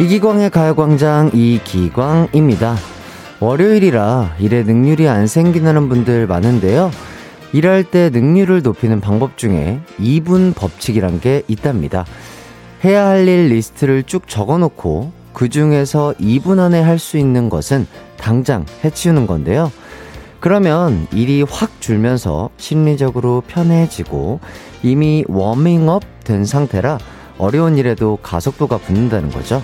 이기광의 가요광장 이기광입니다. 월요일이라 일에 능률이 안 생기는 분들 많은데요. 일할 때 능률을 높이는 방법 중에 2분 법칙이란 게 있답니다. 해야 할 일 리스트를 쭉 적어 놓고 그 중에서 2분 안에 할 수 있는 것은 당장 해치우는 건데요. 그러면 일이 확 줄면서 심리적으로 편해지고 이미 워밍업 된 상태라 어려운 일에도 가속도가 붙는다는 거죠.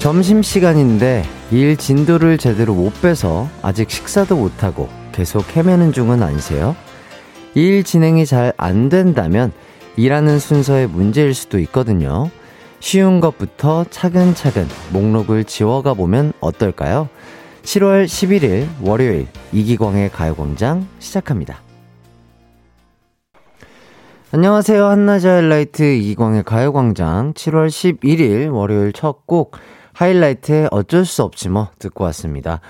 점심시간인데 일 진도를 제대로 못 빼서 아직 식사도 못하고 계속 헤매는 중은 아니세요? 일 진행이 잘 안 된다면 일하는 순서의 문제일 수도 있거든요. 쉬운 것부터 차근차근 목록을 지워가 보면 어떨까요? 7월 11일 월요일 이기광의 가요광장 시작합니다. 안녕하세요. 한낮의 하이라이트 이기광의 가요광장 7월 11일 월요일 첫 곡 하이라이트의 어쩔 수 없지 뭐 듣고 왔습니다.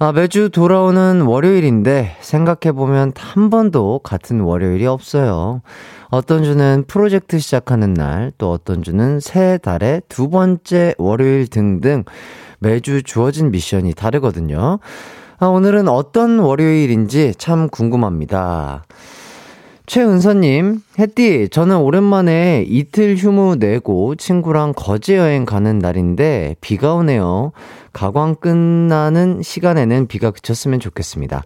아, 매주 돌아오는 월요일인데 생각해보면 한 번도 같은 월요일이 없어요. 어떤 주는 프로젝트 시작하는 날, 또 어떤 주는 새 달의 두 번째 월요일 등등 매주 주어진 미션이 다르거든요. 아, 오늘은 어떤 월요일인지 참 궁금합니다. 최은서님, 햇띠, 저는 오랜만에 이틀 휴무 내고 친구랑 거제 여행 가는 날인데 비가 오네요. 가광 끝나는 시간에는 비가 그쳤으면 좋겠습니다.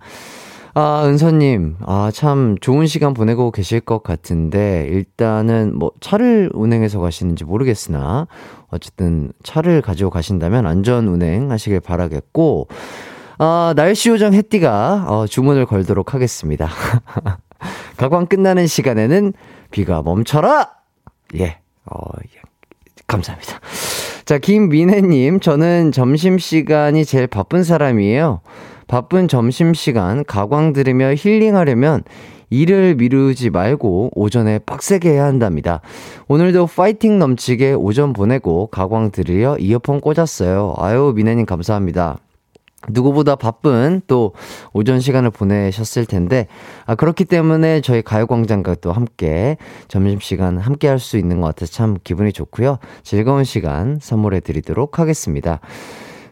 아, 은서님, 아, 참 좋은 시간 보내고 계실 것 같은데, 일단은 뭐 차를 운행해서 가시는지 모르겠으나, 어쨌든 차를 가지고 가신다면 안전 운행 하시길 바라겠고, 아, 날씨 요정 햇띠가 어, 주문을 걸도록 하겠습니다. 가광 끝나는 시간에는 비가 멈춰라! 예, 어, 예. 감사합니다. 자, 김민혜님, 저는 점심시간이 제일 바쁜 사람이에요. 바쁜 점심시간 가광 들으며 힐링하려면 일을 미루지 말고 오전에 빡세게 해야 한답니다. 오늘도 파이팅 넘치게 오전 보내고 가광 들으려 이어폰 꽂았어요. 아유, 미네님 감사합니다. 누구보다 바쁜 또 오전 시간을 보내셨을 텐데, 아, 그렇기 때문에 저희 가요광장과 또 함께 점심시간 함께 할 수 있는 것 같아서 참 기분이 좋고요. 즐거운 시간 선물해 드리도록 하겠습니다.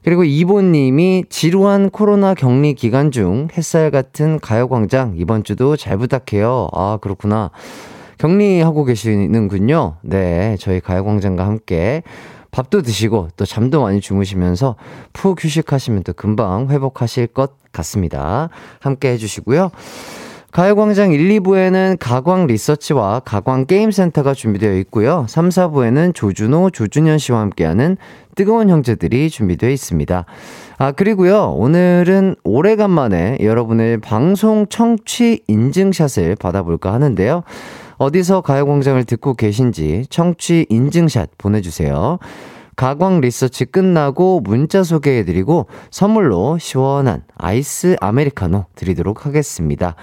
그리고 이보님이 지루한 코로나 격리 기간 중 햇살 같은 가요광장 이번 주도 잘 부탁해요. 아, 그렇구나. 격리하고 계시는군요. 네, 저희 가요광장과 함께 밥도 드시고 또 잠도 많이 주무시면서 푹 휴식하시면 또 금방 회복하실 것 같습니다. 함께 해주시고요. 가요광장 1, 2부에는 가광 리서치와 가광 게임센터가 준비되어 있고요. 3, 4부에는 조준호, 조준현 씨와 함께하는 뜨거운 형제들이 준비되어 있습니다. 아, 그리고요. 오늘은 오래간만에 여러분의 방송 청취 인증샷을 받아볼까 하는데요. 어디서 가요광장을 듣고 계신지 청취 인증샷 보내주세요. 가광 리서치 끝나고 문자 소개해드리고 선물로 시원한 아이스 아메리카노 드리도록 하겠습니다.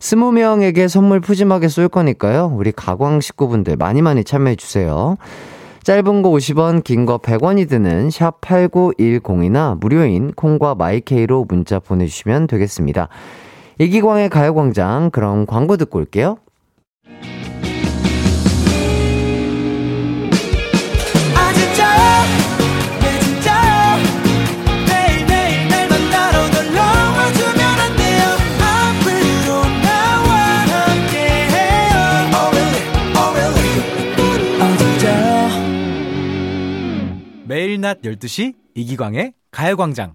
스무 명에게 선물 푸짐하게 쏠 거니까요. 우리 가광 식구분들 많이 많이 참여해주세요. 짧은 거 50원, 긴 거 100원이 드는 샵 8910이나 무료인 콩과 마이케이로 문자 보내주시면 되겠습니다. 이기광의 가요광장, 그럼 광고 듣고 올게요. 낮 12시 이기광의 가요광장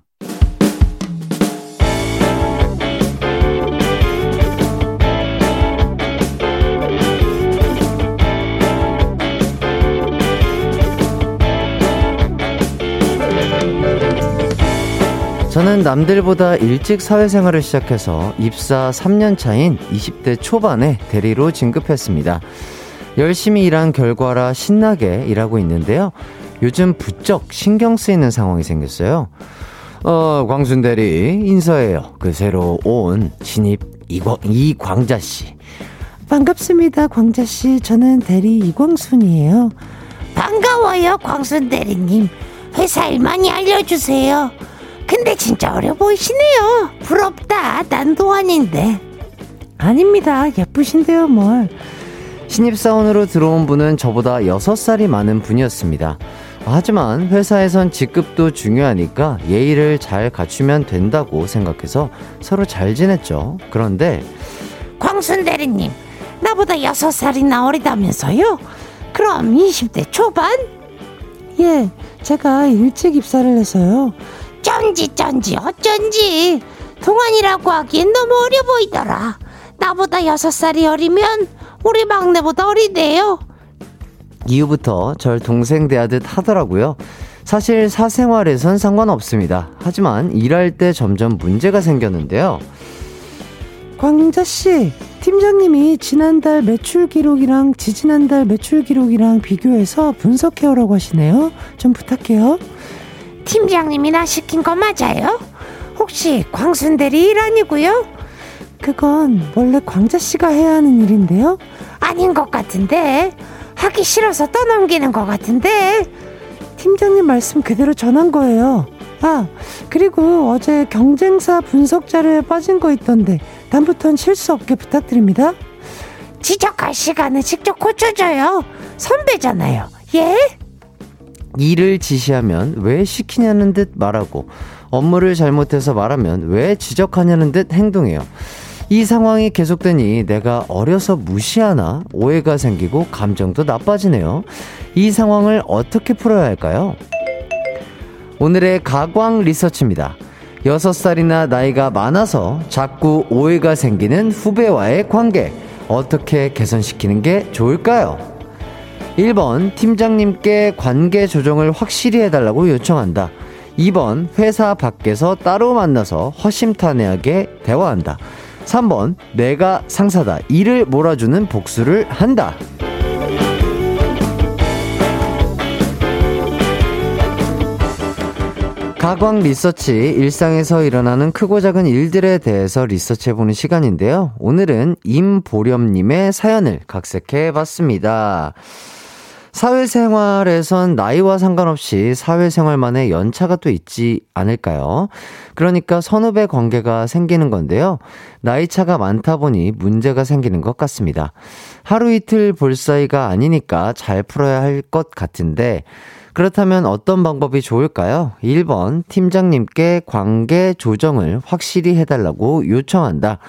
저는 남들보다 일찍 사회생활을 시작해서 입사 3년 차인 20대 초반에 대리로 진급했습니다. 열심히 일한 결과라 신나게 일하고 있는데요. 요즘 부쩍 신경 쓰이는 상황이 생겼어요. 어, 광순 대리, 인사해요. 그 새로 온 신입 이광, 이광자씨. 반갑습니다, 광자씨. 저는 대리 이광순이에요. 반가워요, 광순 대리님. 회사 일 많이 알려주세요. 근데 진짜 어려 보이시네요. 부럽다. 난 도안인데. 아닙니다. 예쁘신데요, 뭘. 신입사원으로 들어온 분은 저보다 6살이 많은 분이었습니다. 하지만 회사에선 직급도 중요하니까 예의를 잘 갖추면 된다고 생각해서 서로 잘 지냈죠. 그런데 광순 대리님, 나보다 6살이나 어리다면서요? 그럼 20대 초반? 예, 제가 일찍 입사를 해서요. 쩐지 쩐지 어쩐지 동안이라고 하기엔 너무 어려 보이더라. 나보다 여섯 살이 어리면 우리 막내보다 어리대요. 이후부터 절 동생 대하듯 하더라고요. 사실 사생활에선 상관없습니다. 하지만 일할 때 점점 문제가 생겼는데요. 광자 씨, 팀장님이 지난달 매출 기록이랑 지지난달 매출 기록이랑 비교해서 분석해 오라고 하시네요. 좀 부탁해요. 팀장님이나 시킨 거 맞아요? 혹시 광순대리 일 아니고요? 그건 원래 광자 씨가 해야 하는 일인데요. 아닌 것 같은데 하기 싫어서 떠넘기는 것 같은데 팀장님 말씀 그대로 전한 거예요. 아 그리고 어제 경쟁사 분석 자료에 빠진 거 있던데 다음부턴 실수 없게 부탁드립니다. 지적할 시간에 직접 고쳐줘요. 선배잖아요. 예? 일을 지시하면 왜 시키냐는 듯 말하고 업무를 잘못해서 말하면 왜 지적하냐는 듯 행동해요. 이 상황이 계속되니 내가 어려서 무시하나 오해가 생기고 감정도 나빠지네요. 이 상황을 어떻게 풀어야 할까요? 오늘의 가광 리서치입니다. 6살이나 나이가 많아서 자꾸 오해가 생기는 후배와의 관계. 어떻게 개선시키는 게 좋을까요? 1번 팀장님께 관계 조정을 확실히 해달라고 요청한다. 2번 회사 밖에서 따로 만나서 허심탄회하게 대화한다. 3번 내가 상사다. 일을 몰아주는 복수를 한다. 가광 리서치 일상에서 일어나는 크고 작은 일들에 대해서 리서치해보는 시간인데요. 오늘은 임보렴님의 사연을 각색해 봤습니다. 사회생활에선 나이와 상관없이 사회생활만의 연차가 또 있지 않을까요? 그러니까 선후배 관계가 생기는 건데요. 나이차가 많다 보니 문제가 생기는 것 같습니다. 하루 이틀 볼 사이가 아니니까 잘 풀어야 할 것 같은데, 그렇다면 어떤 방법이 좋을까요? 1번, 팀장님께 관계 조정을 확실히 해달라고 요청한다.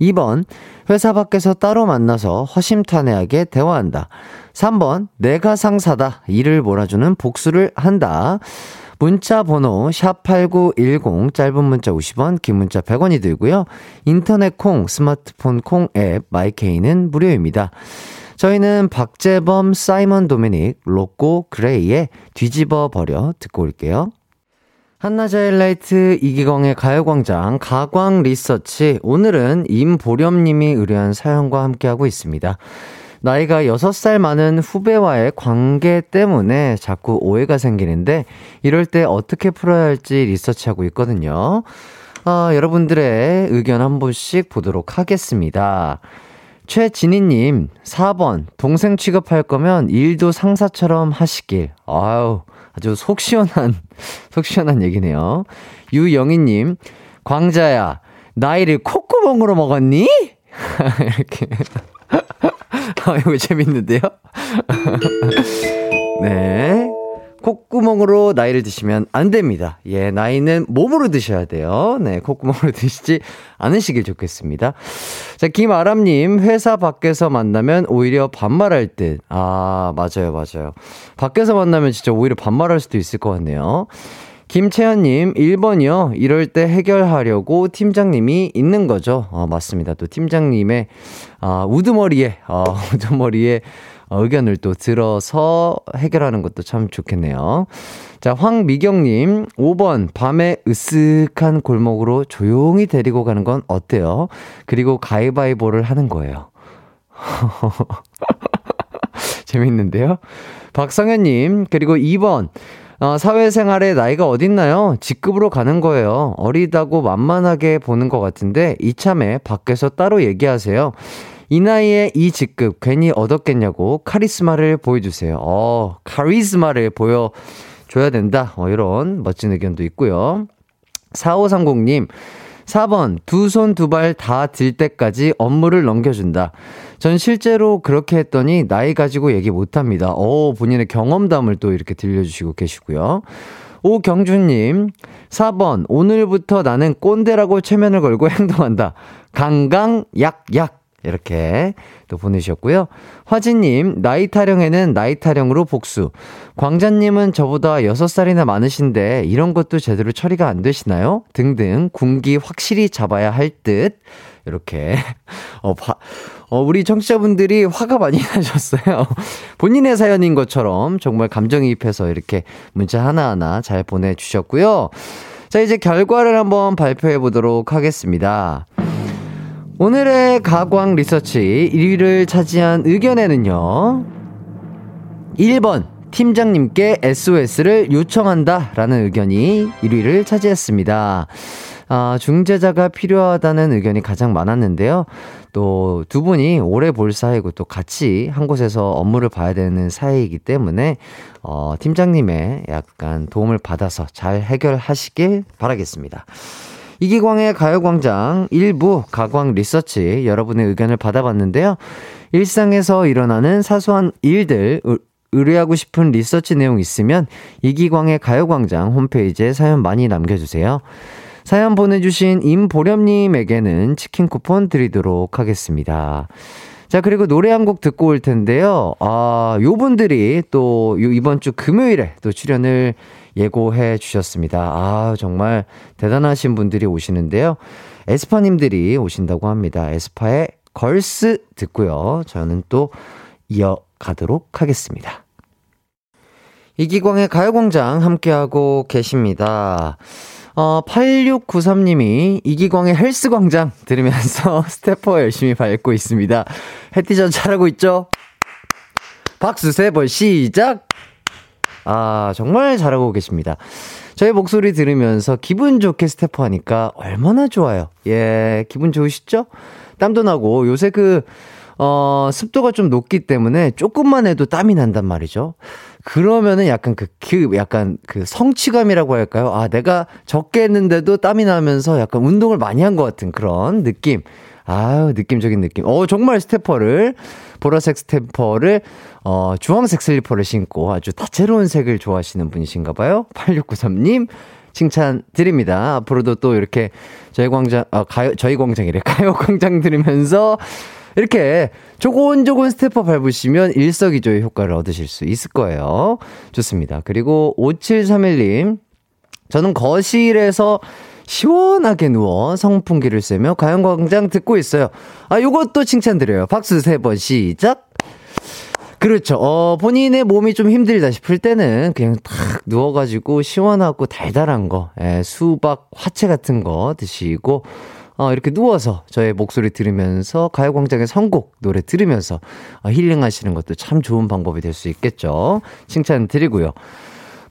2번, 회사 밖에서 따로 만나서 허심탄회하게 대화한다. 3번, 내가 상사다. 일을 몰아주는 복수를 한다. 문자 번호 샵8910 짧은 문자 50원 긴 문자 100원이 들고요. 인터넷 콩 스마트폰 콩 앱 마이케이는 무료입니다. 저희는 박재범 사이먼 도미닉 로꼬 그레이의 뒤집어 버려 듣고 올게요. 한낮의 하이라이트 이기광의 가요광장 가광 리서치 오늘은 임보렴님이 의뢰한 사연과 함께하고 있습니다. 나이가 6살 많은 후배와의 관계 때문에 자꾸 오해가 생기는데 이럴 때 어떻게 풀어야 할지 리서치하고 있거든요. 아, 여러분들의 의견 한 번씩 보도록 하겠습니다. 최진희님, 4번. 동생 취급할 거면 일도 상사처럼 하시길. 아유, 아주 속 시원한, 속 시원한 얘기네요. 유영희님, 광자야, 나이를 콧구멍으로 먹었니? 이렇게. 아, 이거 재밌는데요? 네. 콧구멍으로 나이를 드시면 안 됩니다. 예, 나이는 몸으로 드셔야 돼요. 네, 콧구멍으로 드시지 않으시길 좋겠습니다. 자, 김아람님, 회사 밖에서 만나면 오히려 반말할 듯. 아, 맞아요, 맞아요. 밖에서 만나면 진짜 오히려 반말할 수도 있을 것 같네요. 김채연님, 1번이요. 이럴 때 해결하려고 팀장님이 있는 거죠. 어, 맞습니다. 또 팀장님의, 아, 우두머리에, 어, 우두머리에 의견을 또 들어서 해결하는 것도 참 좋겠네요. 자, 황미경님, 5번, 밤에 으쓱한 골목으로 조용히 데리고 가는 건 어때요? 그리고 가위바위보를 하는 거예요. 재밌는데요? 박성현님, 그리고 2번, 어, 사회생활에 나이가 어딨나요? 직급으로 가는 거예요. 어리다고 만만하게 보는 것 같은데, 이참에 밖에서 따로 얘기하세요. 이 나이에 이 직급 괜히 얻었겠냐고 카리스마를 보여주세요. 어, 카리스마를 보여줘야 된다. 어, 이런 멋진 의견도 있고요. 4530님, 4번, 두 손 두 발 다 들 때까지 업무를 넘겨준다. 전 실제로 그렇게 했더니 나이 가지고 얘기 못 합니다. 오, 본인의 경험담을 또 이렇게 들려주시고 계시고요. 오경주님, 4번, 오늘부터 나는 꼰대라고 최면을 걸고 행동한다. 강강, 약, 약. 이렇게 또 보내주셨고요. 화진님, 나이 타령에는 나이 타령으로 복수. 광자님은 저보다 6살이나 많으신데 이런 것도 제대로 처리가 안 되시나요? 등등, 군기 확실히 잡아야 할 듯. 이렇게, 어, 바, 어, 우리 청취자분들이 화가 많이 나셨어요. 본인의 사연인 것처럼 정말 감정이입해서 이렇게 문자 하나하나 잘 보내주셨고요. 자, 이제 결과를 한번 발표해 보도록 하겠습니다. 오늘의 가광 리서치 1위를 차지한 의견에는요. 1번 팀장님께 SOS를 요청한다 라는 의견이 1위를 차지했습니다. 아, 중재자가 필요하다는 의견이 가장 많았는데요. 또 두 분이 오래 볼 사이고 또 같이 한 곳에서 업무를 봐야 되는 사이이기 때문에 어, 팀장님의 약간 도움을 받아서 잘 해결하시길 바라겠습니다. 이기광의 가요광장 일부 가광 리서치 여러분의 의견을 받아봤는데요. 일상에서 일어나는 사소한 일들, 의뢰하고 싶은 리서치 내용 있으면 이기광의 가요광장 홈페이지에 사연 많이 남겨주세요. 사연 보내주신 임보렴님에게는 치킨 쿠폰 드리도록 하겠습니다. 자, 그리고 노래 한 곡 듣고 올 텐데요. 아, 요 분들이 또 이번 주 금요일에 또 출연을 예고해 주셨습니다. 아, 정말 대단하신 분들이 오시는데요. 에스파님들이 오신다고 합니다. 에스파의 걸스 듣고요. 저는 또 이어가도록 하겠습니다. 이기광의 가요광장 함께하고 계십니다. 어, 8693님이 이기광의 헬스 광장 들으면서 stepper 열심히 밟고 있습니다. 해티전 잘하고 있죠? 박수 세 번 시작! 아, 정말 잘하고 계십니다. 저희 목소리 들으면서 기분 좋게 stepper 하니까 얼마나 좋아요. 예, 기분 좋으시죠? 땀도 나고 요새 그, 어, 습도가 좀 높기 때문에 조금만 해도 땀이 난단 말이죠. 그러면은 약간 그, 그, 약간 그 성취감이라고 할까요? 아, 내가 적게 했는데도 땀이 나면서 약간 운동을 많이 한 것 같은 그런 느낌. 아유, 느낌적인 느낌. 어, 정말 stepper를, 보라색 stepper를, 어, 주황색 슬리퍼를 신고 아주 다채로운 색을 좋아하시는 분이신가 봐요. 8693님, 칭찬 드립니다. 앞으로도 또 이렇게 저희 광장, 아, 가요, 저희 광장이래. 가요 광장 들으면서 이렇게 조곤조곤 stepper 밟으시면 일석이조의 효과를 얻으실 수 있을 거예요. 좋습니다. 그리고 5731님, 저는 거실에서 시원하게 누워 선풍기를 쐬며 가요광장 듣고 있어요. 아, 요것도 칭찬드려요. 박수 세 번 시작. 그렇죠. 어, 본인의 몸이 좀 힘들다 싶을 때는 그냥 탁 누워가지고 시원하고 달달한 거, 예, 수박, 화채 같은 거 드시고, 어, 이렇게 누워서 저의 목소리 들으면서 가요광장의 선곡 노래 들으면서 어, 힐링하시는 것도 참 좋은 방법이 될 수 있겠죠. 칭찬 드리고요.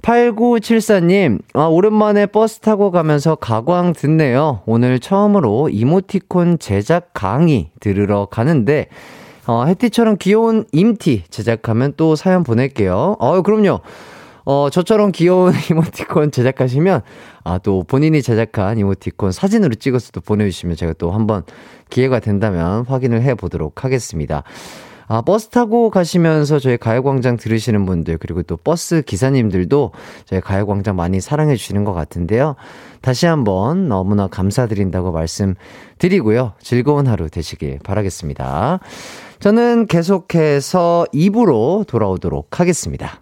8974님, 아, 오랜만에 버스 타고 가면서 가광 듣네요. 오늘 처음으로 이모티콘 제작 강의 들으러 가는데, 어, 해티처럼 귀여운 임티 제작하면 또 사연 보낼게요. 어, 그럼요. 어, 저처럼 귀여운 이모티콘 제작하시면, 아, 또 본인이 제작한 이모티콘 사진으로 찍어서 또 보내주시면 제가 또 한번 기회가 된다면 확인을 해 보도록 하겠습니다. 아, 버스 타고 가시면서 저희 가요광장 들으시는 분들, 그리고 또 버스 기사님들도 저희 가요광장 많이 사랑해 주시는 것 같은데요. 다시 한번 너무나 감사드린다고 말씀드리고요. 즐거운 하루 되시길 바라겠습니다. 저는 계속해서 입으로 돌아오도록 하겠습니다.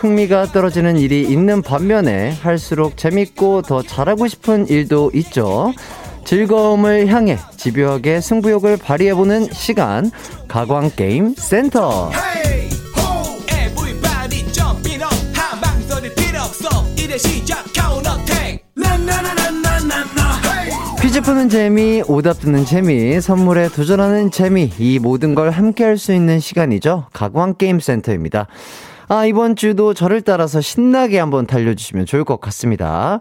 흥미가 떨어지는 일이 있는 반면에 할수록 재밌고 더 잘하고 싶은 일도 있죠. 즐거움을 향해 집요하게 승부욕을 발휘해보는 시간, 가광게임 센터. Hey ho 퀴즈 푸는 재미, 오답 듣는 재미, 선물에 도전하는 재미, 이 모든 걸 함께 할 수 있는 시간이죠. 가광게임센터입니다. 아, 이번 주도 저를 따라서 신나게 한번 달려주시면 좋을 것 같습니다.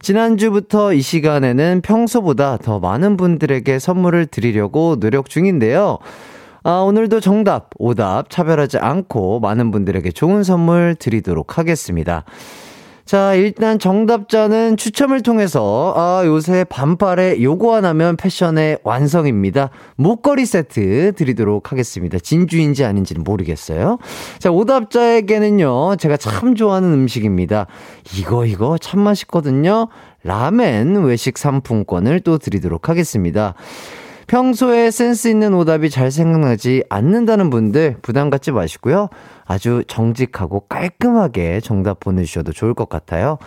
지난주부터 이 시간에는 평소보다 더 많은 분들에게 선물을 드리려고 노력 중인데요. 아, 오늘도 정답, 오답 차별하지 않고 많은 분들에게 좋은 선물 드리도록 하겠습니다. 자, 일단 정답자는 추첨을 통해서, 아, 요새 반팔에 요거 하나면 패션의 완성입니다. 목걸이 세트 드리도록 하겠습니다. 진주인지 아닌지는 모르겠어요. 자, 오답자에게는요, 제가 참 좋아하는 음식입니다. 이거, 이거 참 맛있거든요. 라멘 외식 상품권을 또 드리도록 하겠습니다. 평소에 센스 있는 오답이 잘 생각나지 않는다는 분들 부담 갖지 마시고요. 아주 정직하고 깔끔하게 정답 보내주셔도 좋을 것 같아요.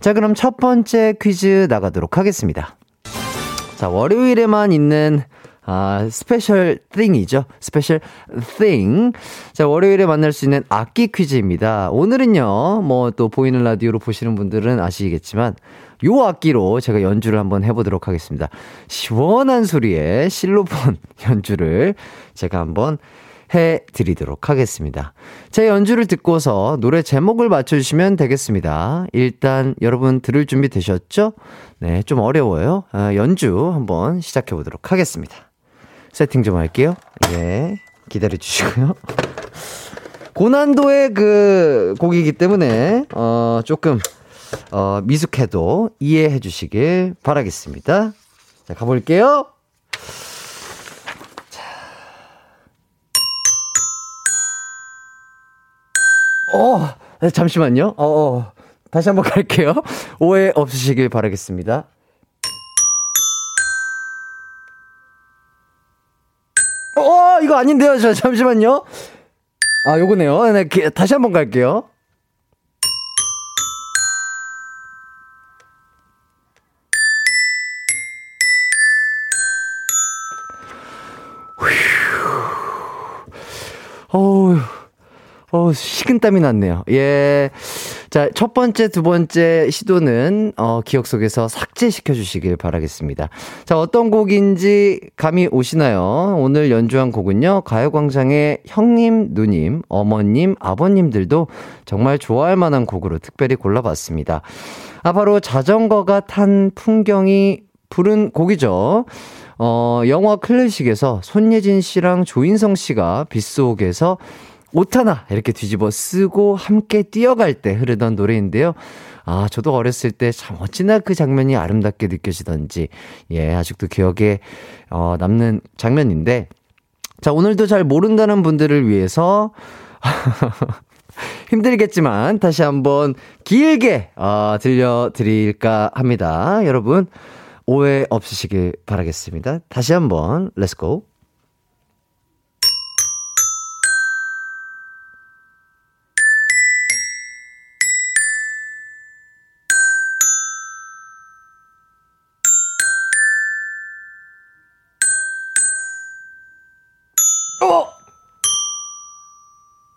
자, 그럼 첫 번째 퀴즈 나가도록 하겠습니다. 자, 월요일에만 있는 아, special thing이죠. special thing. 자, 월요일에 만날 수 있는 악기 퀴즈입니다. 오늘은요, 뭐 또 보이는 라디오로 보시는 분들은 아시겠지만, 요 악기로 제가 연주를 한번 해보도록 하겠습니다. 시원한 소리의 실로폰 연주를 제가 한번 해드리도록 하겠습니다. 제 연주를 듣고서 노래 제목을 맞춰주시면 되겠습니다. 일단 여러분 들을 준비 되셨죠? 네, 좀 어려워요. 아, 연주 한번 시작해보도록 하겠습니다. 세팅 좀 할게요. 예, 기다려주시고요. 고난도의 그 곡이기 때문에, 어, 조금, 어, 미숙해도 이해해 주시길 바라겠습니다. 자, 가볼게요. 어, 잠시만요. 어, 어, 다시 한번 갈게요. 오해 없으시길 바라겠습니다. 어, 이거 아닌데요. 저, 잠시만요. 아, 요거네요. 네, 기, 다시 한번 갈게요. 어 식은땀이 났네요. 예. 자, 첫 번째, 두 번째 시도는, 어, 기억 속에서 삭제시켜 주시길 바라겠습니다. 자, 어떤 곡인지 감이 오시나요? 오늘 연주한 곡은요, 가요광장의 형님, 누님, 어머님, 아버님들도 정말 좋아할 만한 곡으로 특별히 골라봤습니다. 아, 바로 자전거가 탄 풍경이 부른 곡이죠. 어, 영화 클래식에서 손예진 씨랑 조인성 씨가 빗속에서 옷 하나 이렇게 뒤집어 쓰고 함께 뛰어갈 때 흐르던 노래인데요. 아, 저도 어렸을 때 참 어찌나 그 장면이 아름답게 느껴지던지, 예, 아직도 기억에, 어, 남는 장면인데, 자, 오늘도 잘 모른다는 분들을 위해서, 힘들겠지만, 다시 한번 길게, 어, 들려드릴까 합니다. 여러분, 오해 없으시길 바라겠습니다. 다시 한번, let's go.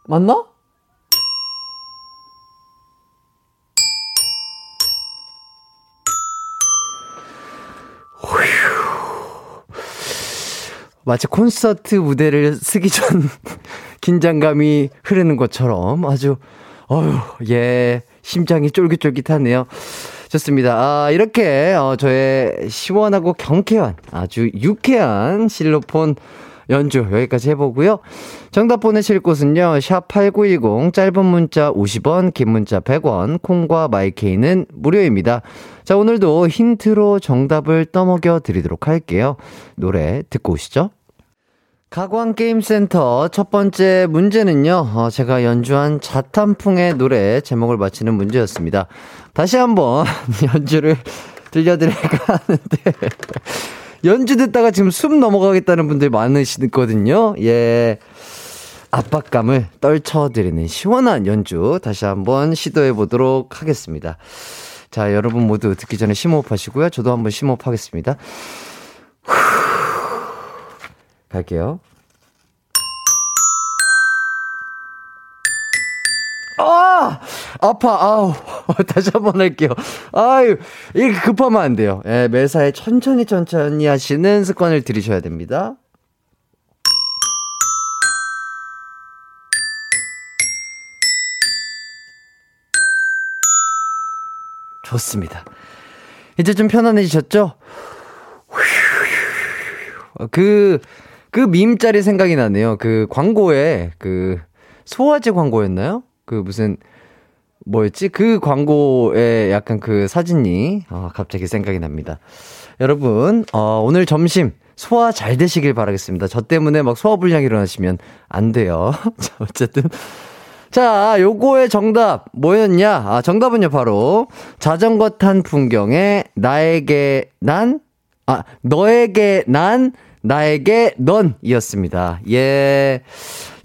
맞나? 마치 콘서트 무대를 쓰기 전 긴장감이 흐르는 것처럼 아주 어휴 예 심장이 쫄깃쫄깃하네요. 좋습니다. 아 이렇게 어, 저의 시원하고 경쾌한 아주 유쾌한 실로폰 연주 여기까지 해보고요. 정답 보내실 곳은요. 샵 8910 짧은 문자 50원 긴 문자 100원 콩과 마이케이는 무료입니다. 자 오늘도 힌트로 정답을 떠먹여 드리도록 할게요. 노래 듣고 오시죠. 가광게임센터 첫 번째 문제는요, 어, 제가 연주한 자탄풍의 노래 제목을 맞히는 문제였습니다. 다시 한번 연주를 들려드릴까 하는데, 연주 듣다가 지금 숨 넘어가겠다는 분들 많으시거든요. 예. 압박감을 떨쳐드리는 시원한 연주 다시 한번 시도해 보도록 하겠습니다. 자, 여러분 모두 듣기 전에 심호흡 하시고요. 저도 한번 심호흡 하겠습니다. 갈게요. 아! 아파, 아우. 다시 한 번 할게요. 아유, 이렇게 급하면 안 돼요. 예, 매사에 천천히 천천히 하시는 습관을 들이셔야 됩니다. 좋습니다. 이제 좀 편안해지셨죠? 그, 그 밈짤이 생각이 나네요. 그 광고에, 그, 소화제 광고였나요? 그 무슨, 뭐였지? 그 광고에 약간 그 사진이, 어, 갑자기 생각이 납니다. 여러분, 어, 오늘 점심, 소화 잘 되시길 바라겠습니다. 저 때문에 막 소화불량 일어나시면 안 돼요. 자, 어쨌든. 자, 요거의 정답 뭐였냐? 아, 정답은요, 바로 자전거 탄 풍경에 나에게 난, 아, 너에게 난, 나에게 넌 이었습니다. 예.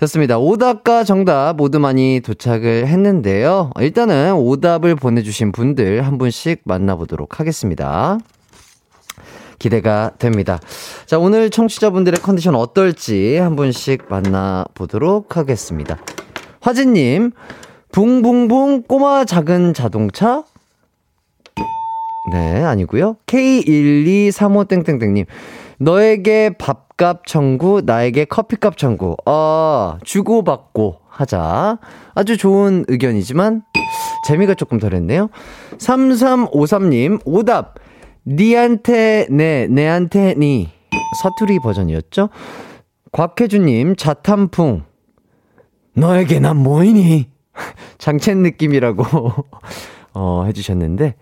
좋습니다. 오답과 정답 모두 많이 도착을 했는데요. 일단은 오답을 보내주신 분들 한 분씩 만나보도록 하겠습니다. 기대가 됩니다. 자, 오늘 청취자분들의 컨디션 어떨지 한 분씩 만나보도록 하겠습니다. 화진님, 붕붕붕 꼬마 작은 자동차? 네, 아니고요 K1235땡땡땡님, 너에게 밥값 청구, 나에게 커피값 청구. 아, 주고받고 하자. 아주 좋은 의견이지만, 재미가 조금 덜했네요. 3353님, 오답. 니한테, 네, 내한테, 니. 사투리 버전이었죠? 곽혜주님, 자탄풍. 너에게 난 뭐이니? 장첸 느낌이라고, 어, 해주셨는데,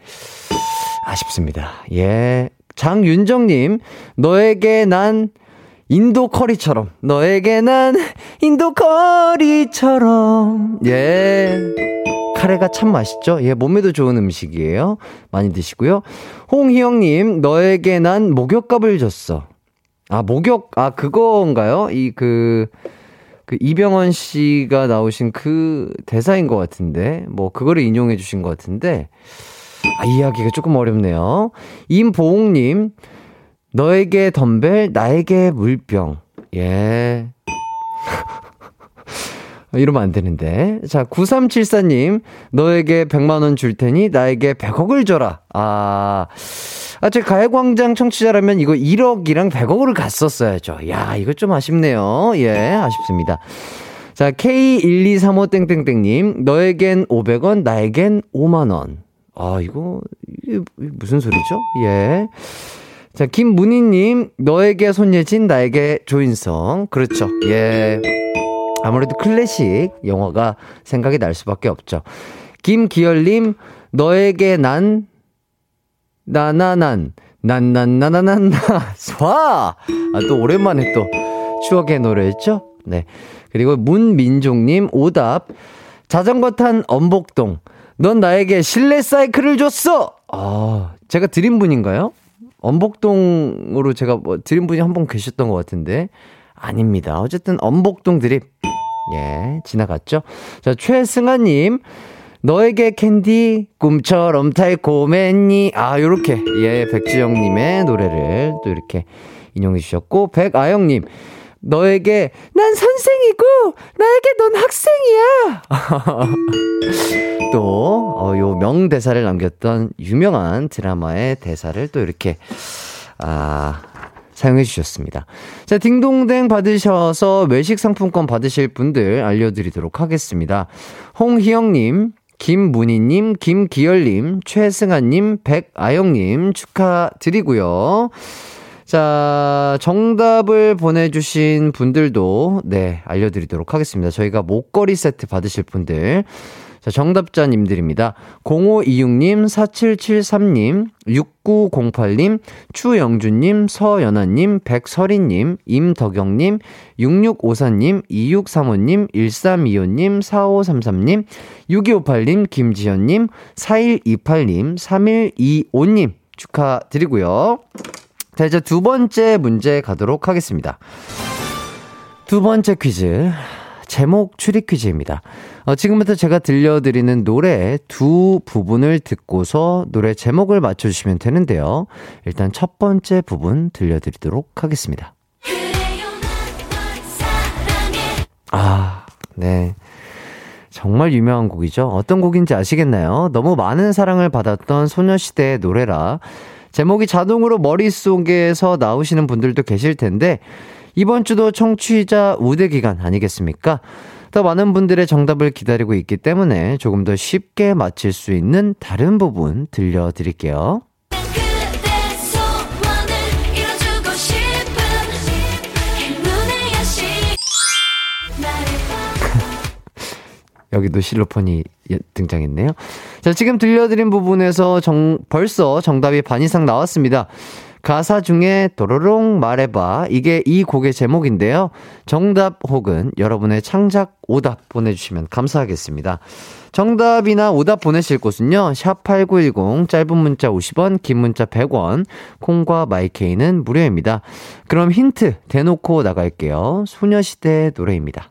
아쉽습니다. 예. 장윤정님, 너에게 난 인도 커리처럼, 너에게 난 인도 커리처럼, 예. 카레가 참 맛있죠? 예, 몸에도 좋은 음식이에요. 많이 드시고요. 홍희영님, 너에게 난 목욕값을 줬어. 아, 목욕, 아, 그건가요? 이, 그, 그 이병헌 씨가 나오신 그 대사인 것 같은데, 뭐, 그거를 인용해 주신 것 같은데, 아, 이해하기가 조금 어렵네요. 임보웅님, 너에게 덤벨, 나에게 물병. 예. 이러면 안 되는데. 자, 9374님, 너에게 100만원 줄 테니 나에게 100억을 줘라. 아, 아, 제 가해광장 청취자라면 이거 1억이랑 100억을 갔었어야죠. 야, 이거 좀 아쉽네요. 예, 아쉽습니다. 자, K1235땡땡땡님, 너에겐 500원, 나에겐 5만원. 아, 이거, 이게 무슨 소리죠? 예. 자, 김문희님, 너에게 손예진, 나에게 조인성. 그렇죠. 예. 아무래도 클래식 영화가 생각이 날 수밖에 없죠. 김기열님, 너에게 난, 나나난, 난난나나난나, 와! 아, 또 오랜만에 또 추억의 노래였죠? 네. 그리고 문민종님, 오답, 자전거 탄 엄복동, 넌 나에게 실내 사이클을 줬어! 아, 제가 드린 분인가요? 엄복동으로 제가 뭐 드린 분이 한분 계셨던 것 같은데. 아닙니다. 어쨌든 엄복동 드립. 예, 지나갔죠? 자, 최승아님. 너에게 캔디 꿈처럼 달콤했니? 아, 요렇게. 예, 백지영님의 노래를 또 이렇게 인용해 주셨고, 백아영님. 너에게 난 선생이고 나에게 넌 학생이야. 또, 어, 요 명대사를 남겼던 유명한 드라마의 대사를 또 이렇게, 아, 사용해 주셨습니다. 자, 딩동댕 받으셔서 외식 상품권 받으실 분들 알려드리도록 하겠습니다. 홍희영님, 김문희님, 김기열님, 최승아님, 백아영님 축하드리고요. 자, 정답을 보내주신 분들도, 네, 알려드리도록 하겠습니다. 저희가 목걸이 세트 받으실 분들. 자, 정답자님들입니다. 0526님, 4773님, 6908님, 추영준님, 서연아님, 백설희님, 임덕영님, 6654님, 2635님, 1325님, 4533님, 6258님, 김지현님, 4128님, 3125님 축하드리고요. 자, 이제 두 번째 문제 가도록 하겠습니다. 두 번째 퀴즈. 제목 추리 퀴즈입니다. 어, 지금부터 제가 들려드리는 노래 두 부분을 듣고서 노래 제목을 맞춰주시면 되는데요. 일단 첫 번째 부분 들려드리도록 하겠습니다. 아, 네. 정말 유명한 곡이죠. 어떤 곡인지 아시겠나요? 너무 많은 사랑을 받았던 소녀시대의 노래라 제목이 자동으로 머릿속에서 나오시는 분들도 계실 텐데 이번 주도 청취자 우대 기간 아니겠습니까? 더 많은 분들의 정답을 기다리고 있기 때문에 조금 더 쉽게 맞힐 수 있는 다른 부분 들려드릴게요. 여기도 실로폰이 등장했네요. 자, 지금 들려드린 부분에서 정, 벌써 정답이 반 이상 나왔습니다. 가사 중에 도로롱 말해봐. 이게 이 곡의 제목인데요. 정답 혹은 여러분의 창작 오답 보내주시면 감사하겠습니다. 정답이나 오답 보내실 곳은요. 샵8910 짧은 문자 50원, 긴 문자 100원, 콩과 마이케이는 무료입니다. 그럼 힌트 대놓고 나갈게요. 소녀시대 노래입니다.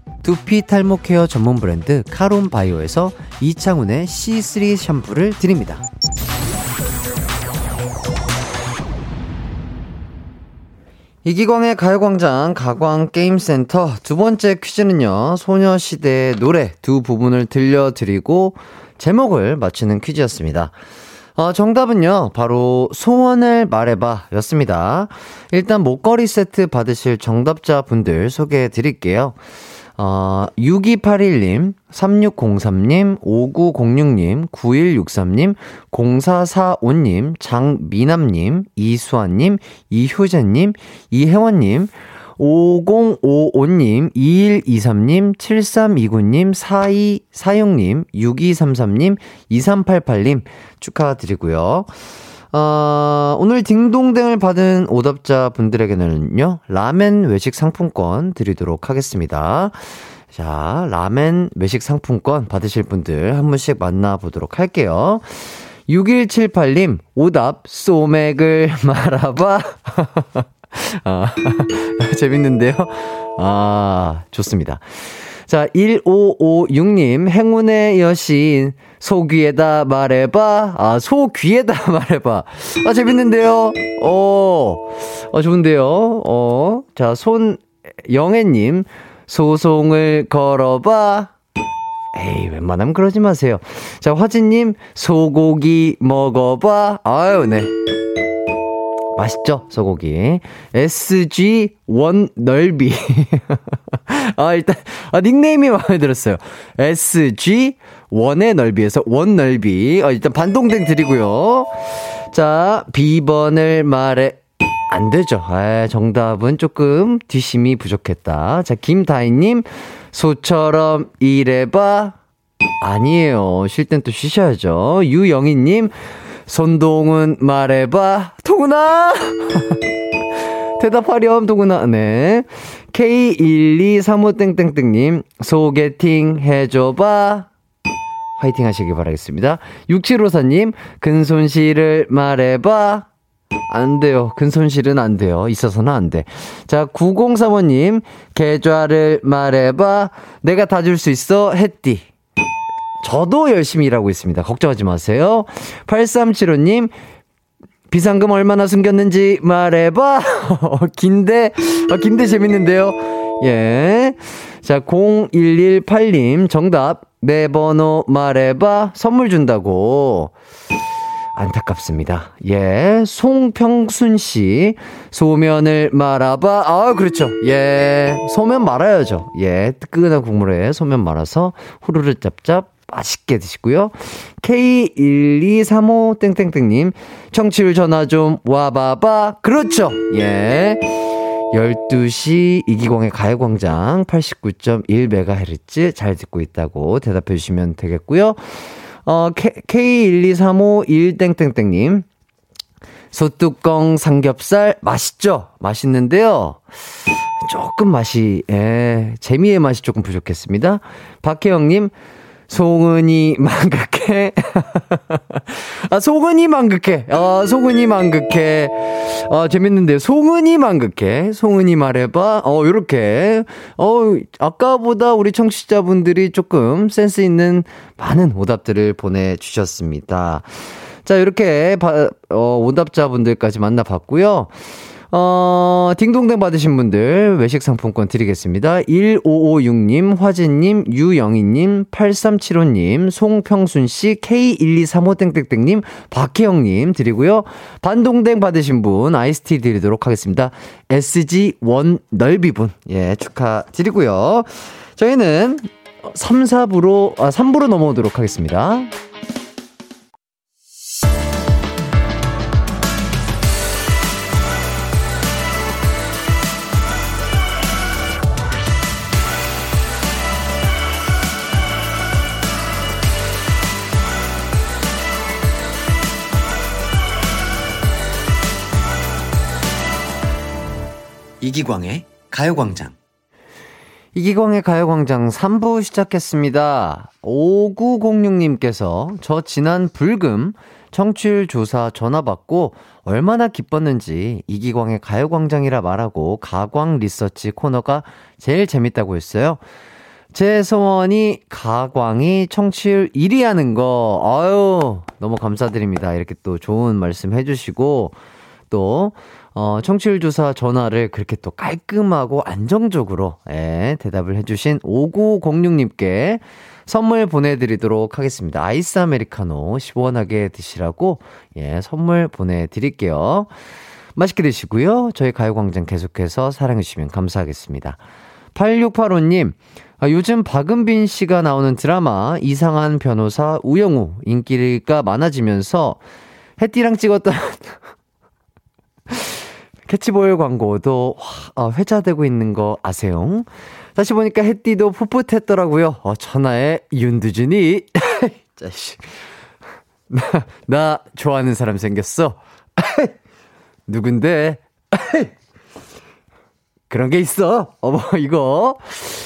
두피 탈모 케어 전문 브랜드 카론 바이오에서 이창훈의 C3 샴푸를 드립니다. 이기광의 가요광장 가광게임센터 두 번째 퀴즈는요, 소녀시대의 노래 두 부분을 들려드리고 제목을 맞히는 퀴즈였습니다. 어, 정답은요, 바로 소원을 말해봐 였습니다. 일단 목걸이 세트 받으실 정답자 분들 소개해 드릴게요. 어, 6281님, 3603님, 5906님, 9163님, 0445님, 장미남님, 이수아님, 이효재님, 이혜원님, 5055님, 2123님, 7329님, 4246님, 6233님, 2388님 축하드리고요. 어, 오늘 딩동댕을 받은 오답자 분들에게는요, 라멘 외식 상품권 드리도록 하겠습니다. 자, 라멘 외식 상품권 받으실 분들 한 분씩 만나보도록 할게요. 6178님, 오답, 소맥을 말아봐. 아, 재밌는데요? 아, 좋습니다. 자, 1556님, 행운의 여신, 소귀에다 말해봐. 아, 소귀에다 말해봐. 아, 재밌는데요? 어, 어, 좋은데요? 어, 자, 손영애님, 소송을 걸어봐. 에이, 웬만하면 그러지 마세요. 자, 화진님, 소고기 먹어봐. 아유, 네. 맛있죠? 소고기. SG1 넓이. 아, 일단, 아, 닉네임이 마음에 들었어요. SG1의 넓이에서 원 넓이. 아, 일단 반동댕 드리고요. 자, B번을 말해. 안 되죠. 아, 정답은 조금 뒷심이 부족했다. 자, 김다희님, 소처럼 일해봐. 아니에요. 쉴 땐 또 쉬셔야죠. 유영희님, 손동은 말해봐. 동훈아! 대답하렴, 동훈아. 네. K1235땡땡땡님, 소개팅 해줘봐. 화이팅 하시길 바라겠습니다. 6754님, 근손실을 말해봐. 안 돼요. 근손실은 안 돼요. 있어서는 안 돼. 자, 9035님, 계좌를 말해봐. 내가 다 줄 수 있어. 했디. 저도 열심히 일하고 있습니다. 걱정하지 마세요. 8375님, 비상금 얼마나 숨겼는지 말해봐. 긴데, 어, 긴데 재밌는데요. 예. 자, 0118님, 정답. 내 번호 말해봐. 선물 준다고. 안타깝습니다. 예. 송평순 씨. 소면을 말아봐. 아, 그렇죠. 예. 소면 말아야죠. 예. 뜨끈한 국물에 소면 말아서 후루룩 짭짭 맛있게 드시고요. K1235땡땡땡님, 청취율 전화 좀 와봐봐. 그렇죠. 예. 12시 이기광의 가요광장 89.1MHz 잘 듣고 있다고 대답해 주시면 되겠고요. 어, K12351땡땡땡님. 소뚜껑 삼겹살 맛있죠? 맛있는데요. 조금 맛이, 예, 재미의 맛이 조금 부족했습니다. 박혜영님, 송은이 망극해. 아, 송은이 망극해. 아, 송은이 망극해. 아, 재밌는데요. 송은이 망극해. 송은이 말해봐. 어, 요렇게. 어, 아까보다 우리 청취자분들이 조금 센스 있는 많은 오답들을 보내주셨습니다. 자, 이렇게, 바, 어, 오답자분들까지 만나봤고요. 어, 딩동댕 받으신 분들 외식 상품권 드리겠습니다. 1556님, 화진님, 유영희님, 8375님, 송평순씨, K1235땡땡땡님, 박혜영님 드리고요. 반동댕 받으신 분 아이스티 드리도록 하겠습니다. SG1 넓이분, 예, 축하드리고요. 저희는 3, 4부로, 아, 3부로 넘어오도록 하겠습니다. 이기광의 가요광장. 이기광의 가요광장 3부 시작했습니다. 5906님께서 저 지난 불금 청취율 조사 전화 받고 얼마나 기뻤는지 이기광의 가요광장이라 말하고 가광 리서치 코너가 제일 재밌다고 했어요. 제 소원이 가광이 청취율 1위 하는 거, 아유, 너무 감사드립니다. 이렇게 또 좋은 말씀 해주시고, 또, 어, 청취율 조사 전화를 그렇게 또 깔끔하고 안정적으로, 예, 대답을 해주신 5906님께 선물 보내드리도록 하겠습니다. 아이스 아메리카노 시원하게 드시라고, 예, 선물 보내드릴게요. 맛있게 드시고요. 저희 가요광장 계속해서 사랑해주시면 감사하겠습니다. 8685님, 아, 요즘 박은빈 씨가 나오는 드라마 이상한 변호사 우영우 인기가 많아지면서 해띠랑 찍었던 캐치볼 광고도 어, 회자되고 있는 거 아세요? 다시 보니까 해띠도 풋풋했더라고요. 어, 천하의 윤두준이 나, 나 좋아하는 사람 생겼어. 누군데? 그런 게 있어. 어머 이거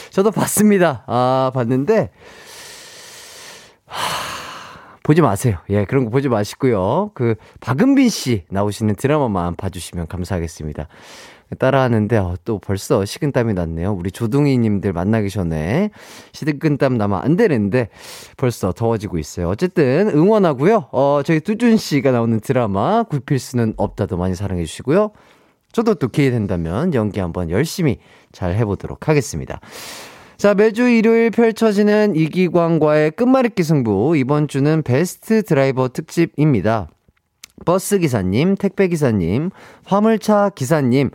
저도 봤습니다. 아 봤는데 하... 보지 마세요. 예, 그런 거 보지 마시고요. 그 박은빈 씨 나오시는 드라마만 봐주시면 감사하겠습니다. 따라하는데 어, 또 벌써 식은땀이 났네요. 우리 조둥이님들 만나기 전에 식은땀 나면 안 되는데 벌써 더워지고 있어요. 어쨌든 응원하고요. 어, 저희 뚜준 씨가 나오는 드라마 굽힐 수는 없다도 많이 사랑해 주시고요. 저도 또 기회 된다면 연기 한번 열심히 잘 해보도록 하겠습니다. 자, 매주 일요일 펼쳐지는 이기광과의 끝말잇기 승부. 이번 주는 베스트 드라이버 특집입니다. 버스 기사님, 택배 기사님, 화물차 기사님,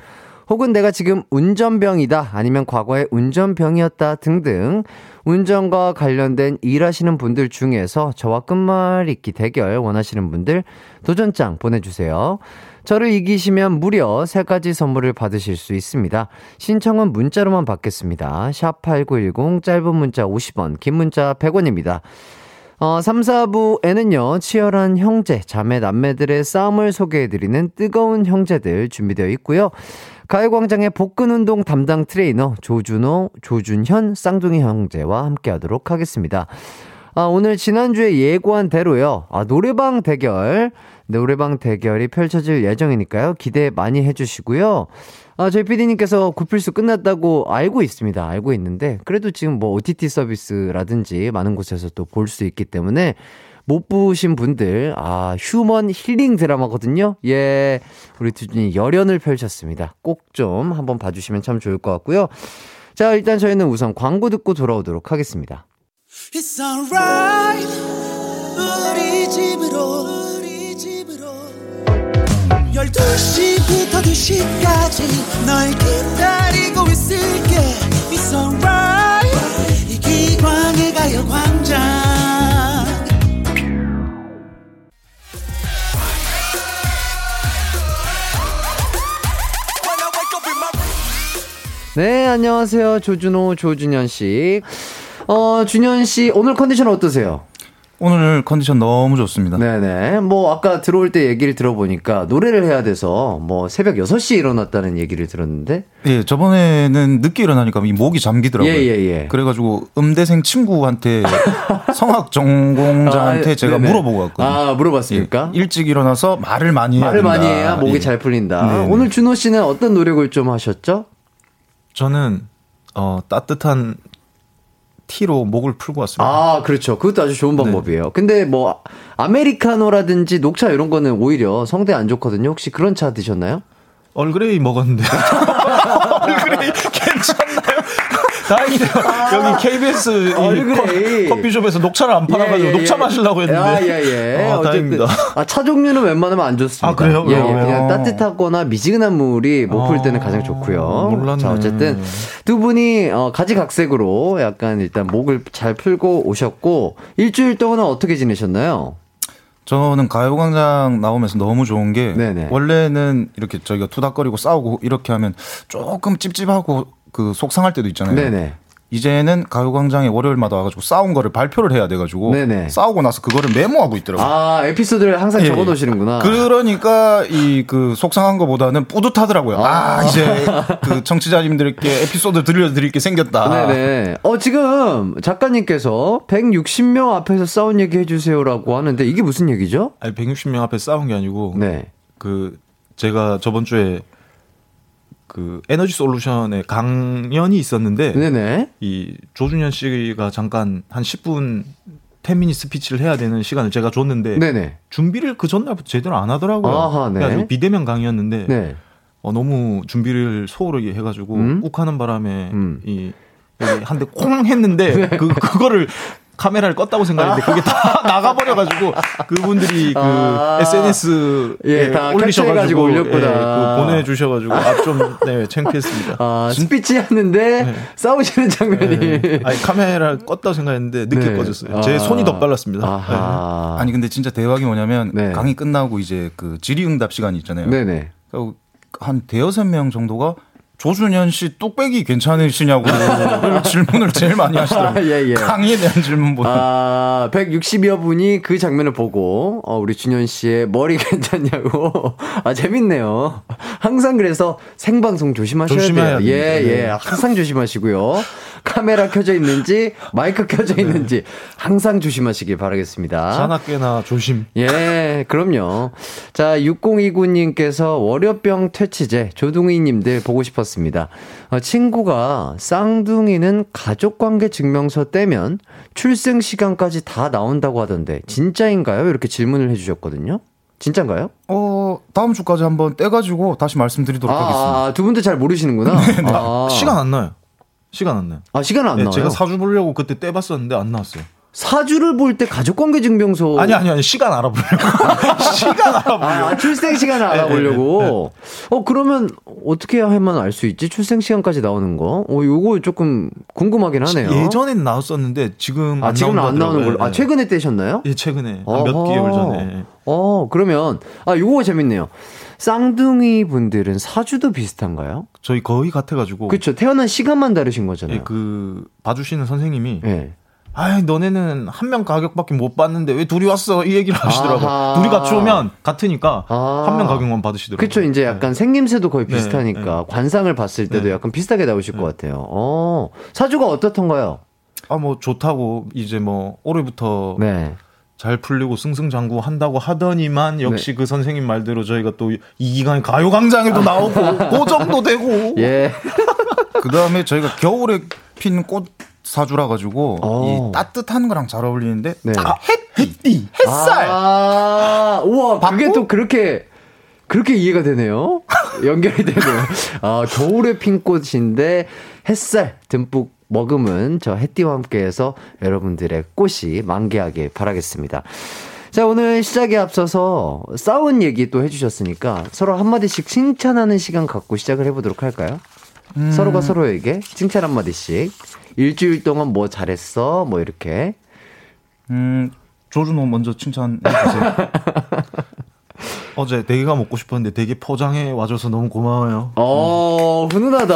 혹은 내가 지금 운전병이다, 아니면 과거에 운전병이었다 등등 운전과 관련된 일하시는 분들 중에서 저와 끝말잇기 대결 원하시는 분들 도전장 보내주세요. 저를 이기시면 무려 3가지 선물을 받으실 수 있습니다. 신청은 문자로만 받겠습니다. 샵8910 짧은 문자 50원, 긴 문자 100원입니다. 어, 3, 4부에는요, 치열한 형제, 자매, 남매들의 싸움을 소개해드리는 뜨거운 형제들 준비되어 있고요. 가요광장의 복근 운동 담당 트레이너 조준호, 조준현, 쌍둥이 형제와 함께 하도록 하겠습니다. 아, 오늘 지난주에 예고한 대로요. 아, 노래방 대결, 노래방 대결이 펼쳐질 예정이니까요. 기대 많이 해주시고요. 아, 저희 PD님께서 구필수 끝났다고 알고 있습니다. 알고 있는데, 그래도 지금 뭐 OTT 서비스라든지 많은 곳에서 또 볼 수 있기 때문에 못 보신 분들, 아, 휴먼 힐링 드라마거든요. 예. 우리 두 분이 열연을 펼쳤습니다. 꼭 좀 한번 봐주시면 참 좋을 것 같고요. 자, 일단 저희는 우선 광고 듣고 돌아오도록 하겠습니다. It's alright 우리 집으로 12시부터 2시까지 널 기다리고 있을게 It's alright 이기광의 가요광장 네, 안녕하세요. 조준호, 조준현 씨. 어, 준현 씨, 오늘 컨디션 어떠세요? 오늘 컨디션 너무 좋습니다. 네네. 뭐, 아까 들어올 때 얘기를 들어보니까 노래를 해야 돼서 뭐 새벽 6시에 일어났다는 얘기를 들었는데. 예, 저번에는 늦게 일어나니까 이 목이 잠기더라고요. 예, 예, 예. 그래가지고 음대생 친구한테 성악 전공자한테 아, 제가 네네. 물어보고 왔거든요. 아, 물어봤습니까? 예, 일찍 일어나서 말을 많이 해야 말을 된다. 많이 해야 목이 예. 잘 풀린다. 네네. 오늘 준호 씨는 어떤 노력을 좀 하셨죠? 저는 어 따뜻한 티로 목을 풀고 왔습니다. 아, 그렇죠. 그것도 아주 좋은 방법이에요. 근데 뭐, 아메리카노라든지 녹차 이런 거는 오히려 성대 안 좋거든요. 혹시 그런 차 드셨나요? 얼그레이 먹었는데. 얼그레이 괜찮나요? 다행이네요. 여기 KBS 이 얼그레이. 커, 커피숍에서 녹차를 안 팔아가지고 예, 예, 녹차 예. 마시려고 했는데. 아, 예, 예. 어, 어쨌든, 다행입니다. 아, 차 종류는 웬만하면 안 좋습니다. 아, 그래요? 예, 예. 그냥 따뜻하거나 미지근한 물이 목 풀 때는 아, 가장 좋고요. 몰랐네. 자, 어쨌든 두 분이 어, 가지각색으로 약간 일단 목을 잘 풀고 오셨고 일주일 동안은 어떻게 지내셨나요? 저는 가요광장 나오면서 너무 좋은 게 네네. 원래는 이렇게 저희가 투닥거리고 싸우고 이렇게 하면 조금 찝찝하고 그 속상할 때도 있잖아요. 네네. 이제는 가요광장에 월요일마다 와가지고 싸운 거를 발표를 해야 돼가지고 네네. 싸우고 나서 그거를 메모하고 있더라고요. 아, 에피소드를 항상 예, 적어 예. 놓으시는구나. 그러니까 이 그 속상한 것보다는 뿌듯하더라고요. 아, 아. 이제 그 청취자님들께 에피소드 들려드릴 게 생겼다. 네네. 어, 지금 작가님께서 160명 앞에서 싸운 얘기 해주세요라고 하는데 이게 무슨 얘기죠? 아니 160명 앞에 싸운 게 아니고 네. 그 제가 저번 주에 그 에너지 솔루션의 강연이 있었는데 네네. 이 조준현 씨가 잠깐 한 10분 10미니 스피치를 해야 되는 시간을 제가 줬는데 네네. 준비를 그 전날부터 제대로 안 하더라고요. 아하, 네. 그래가지고 비대면 강의였는데 네. 어, 너무 준비를 소홀하게 해가지고 음? 욱하는 바람에 음. 이 여기 한대콩 했는데 그 그거를 카메라를 껐다고 생각했는데 그게 다 나가버려가지고 그분들이 그 아. SNS에 예, 다 올리셔가지고 캡처해가지고 올렸구나. 예, 그 보내주셔가지고 아좀 네 창피했습니다. 아, 스피치 하는데 네. 싸우시는 장면이. 네. 아니 카메라를 껐다고 생각했는데 늦게 네. 꺼졌어요. 제 손이 더 빨랐습니다. 아하. 아니 근데 진짜 대박이 뭐냐면 네. 강의 끝나고 이제 그 질의응답 시간이 있잖아요. 네네. 그리고 한 대여섯 명 정도가 조준현 씨 뚝배기 괜찮으시냐고 질문을 제일 많이 하시더라고요. 아, 예, 예. 강의에 대한 질문보다. 아, 160여 분이 그 장면을 보고, 어, 우리 준현 씨의 머리 괜찮냐고. 아, 재밌네요. 항상 그래서 생방송 조심하셔야 조심해야 돼요. 예, 됩니다. 예. 네. 항상 조심하시고요. 카메라 켜져 있는지, 마이크 켜져 있는지, 항상 조심하시길 바라겠습니다. 산악계나 조심. 예, 그럼요. 자, 6029님께서 월요병 퇴치제 조둥이님들 보고 싶었습니다. 어, 친구가 쌍둥이는 가족관계 증명서 떼면 출생 시간까지 다 나온다고 하던데 진짜인가요? 이렇게 질문을 해주셨거든요. 진짜인가요? 어 다음 주까지 한번 떼가지고 다시 말씀드리도록 하겠습니다. 아, 두 분도 잘 모르시는구나. 아, 시간 안 나요. 시간 안 나요. 아, 시간 안 네, 나와요. 제가 사주 보려고 그때 떼봤었는데 안 나왔어요. 사주를 볼 때 가족관계 증명서 아니 아니 아니 시간 알아보려고 시간 알아보려고 아, 출생 시간을 알아보려고. 어, 그러면 어떻게 하면 알 수 있지? 출생 시간까지 나오는 거? 어, 요거 조금 궁금하긴 하네요. 예전엔 나왔었는데 지금 아, 안 지금은 안 나오는. 걸로. 아, 예. 최근에 떼셨나요? 예 최근에 한 몇. 개월 전에 어, 그러면, 아, 요거 재밌네요. 쌍둥이 분들은 사주도 비슷한가요? 저희 거의 같아가지고 그쵸. 태어난 시간만 다르신 거잖아요. 예, 그 봐주시는 선생님이 예. 아 너네는 한 명 가격밖에 못 받는데 왜 둘이 왔어 이 얘기를 하시더라고 아하. 요 둘이 같이 오면 같으니까 아. 한명 가격만 받으시더라고요 그쵸. 이제 약간 생김새도 거의 네, 비슷하니까 관상을 봤을 때도 네. 약간 비슷하게 나오실 것 같아요. 어, 사주가 어떻던가요? 아 뭐 좋다고 이제 뭐 올해부터 네. 잘 풀리고 승승장구 한다고 하더니만 역시 그 선생님 말대로 저희가 또 이 기간에 가요광장에도 나오고 그 정도 되고 예. 그 다음에 저희가 겨울에 핀 꽃 사주라 가지고 어. 이 따뜻한 거랑 잘 어울리는데 네. 아, 햇띠 햇살 아, 우와, 그게 또 그렇게, 그렇게 이해가 되네요. 연결이 되네요. 아, 겨울에 핀 꽃인데 햇살 듬뿍 머금은 저 햇띠와 함께해서 여러분들의 꽃이 만개하길 바라겠습니다. 자, 오늘 시작에 앞서서 싸운 얘기 또 해주셨으니까 서로 한마디씩 칭찬하는 시간 갖고 시작을 해보도록 할까요? 서로가 서로에게 칭찬 한마디씩. 일주일 동안 뭐 잘했어? 뭐 이렇게. 음 조준호 먼저 칭찬해 주세요. 어제 대게가 먹고 싶었는데 대게 포장해 와줘서 너무 고마워요 어, 훈훈하다.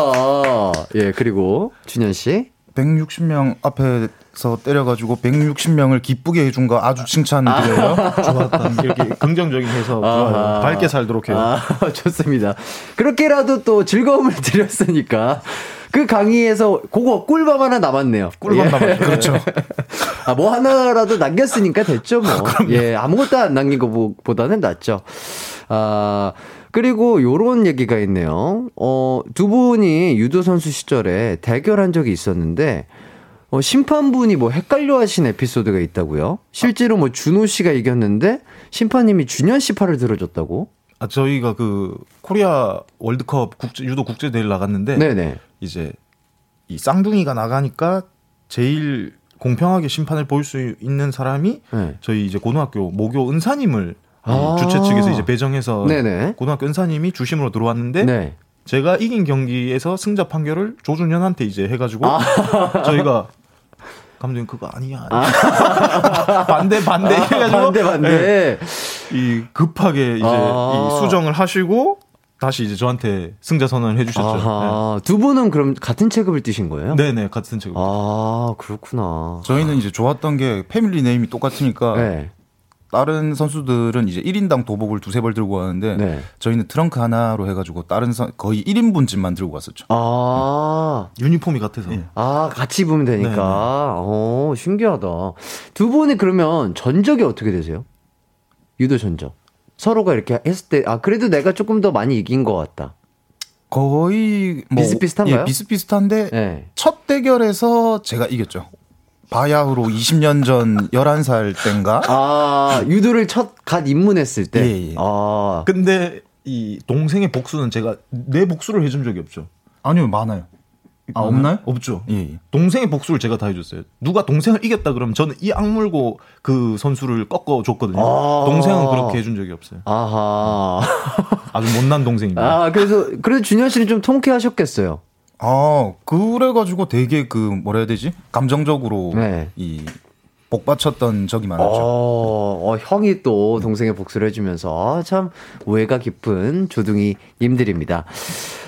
예, 그리고 준현 씨. 160명 앞에서 때려가지고 160명을 기쁘게 해준 거 아주 칭찬드려요. 좋았다 이렇게 긍정적인. 좋아요 밝게 살도록 해요 아, 좋습니다. 그렇게라도 또 즐거움을 드렸으니까 그 강의에서 그거 꿀밤 하나 남았네요. 꿀밤 예. 남았죠. 그렇죠. 아, 뭐 하나라도 남겼으니까 됐죠, 뭐. 예, 아무것도 안 남긴 것보다는 낫죠. 아, 그리고 요런 얘기가 있네요. 어, 두 분이 유도 선수 시절에 대결한 적이 있었는데, 어, 심판분이 뭐 헷갈려 하신 에피소드가 있다고요? 실제로 뭐 준호 씨가 이겼는데, 심판님이 준현 씨 팔을 들어줬다고? 아, 저희가 그 코리아 월드컵 국제 유도 국제 대회를 나갔는데 네네. 이제 이 쌍둥이가 나가니까 제일 공평하게 심판을 볼수 있는 사람이 네. 저희 이제 고등학교 모교 은사님을 아. 주최 측에서 이제 배정해서 네네. 고등학교 은사님이 주심으로 들어왔는데 네. 제가 이긴 경기에서 승자 판결을 조준현한테 이제 해가지고 저희가 감독님 그거 아니야. 반대 반대 해가지고 반대, 반대. 네, 이 급하게 이제 아. 이 수정을 하시고 다시 이제 저한테 승자 선언을 해주셨죠. 아하. 두 분은 그럼 같은 체급을 뛰신 거예요? 네, 네, 같은 책임. 아, 그렇구나. 저희는 이제 좋았던 게 패밀리 네임이 똑같으니까 네. 다른 선수들은 이제 1인당 도복을 두세 벌 들고 가는데 네. 저희는 트렁크 하나로 해가지고 다른 선 거의 1인분 집만 들고 갔었죠. 아, 유니폼이 같아서. 아, 같이 입으면 되니까. 네, 네. 어, 신기하다. 두 분이 그러면 전적이 어떻게 되세요? 유도 전적. 서로가 이렇게 했을 때, 아, 그래도 내가 조금 더 많이 이긴 것 같다. 거의 뭐 비슷비슷한가요? 예, 비슷비슷한데 네. 첫 대결에서 제가 이겼죠. 바야흐로 20년 전 11살 땐가 아, 유도를 첫 갓 입문했을 때. 예, 예. 아, 근데 이 동생의 복수는 제가 내 복수를 해준 적이 없죠. 아니요 많아요. 아 없나요? 없죠. 예, 예. 동생의 복수를 제가 다 해줬어요. 누가 동생을 이겼다 그러면 저는 이 악물고 그 선수를 꺾어 줬거든요. 아. 동생은 그렇게 해준 적이 없어요. 아하. 아주 못난 동생입니다. 아, 그래서, 그래도 준현 씨는 좀 통쾌하셨겠어요. 아 그래가지고 되게 그 뭐라 해야 되지 감정적으로 네. 이 복받쳤던 적이 많았죠. 어, 어, 형이 또 동생의 복수를 해주면서 아, 참 우애가 깊은 조둥이 님들입니다.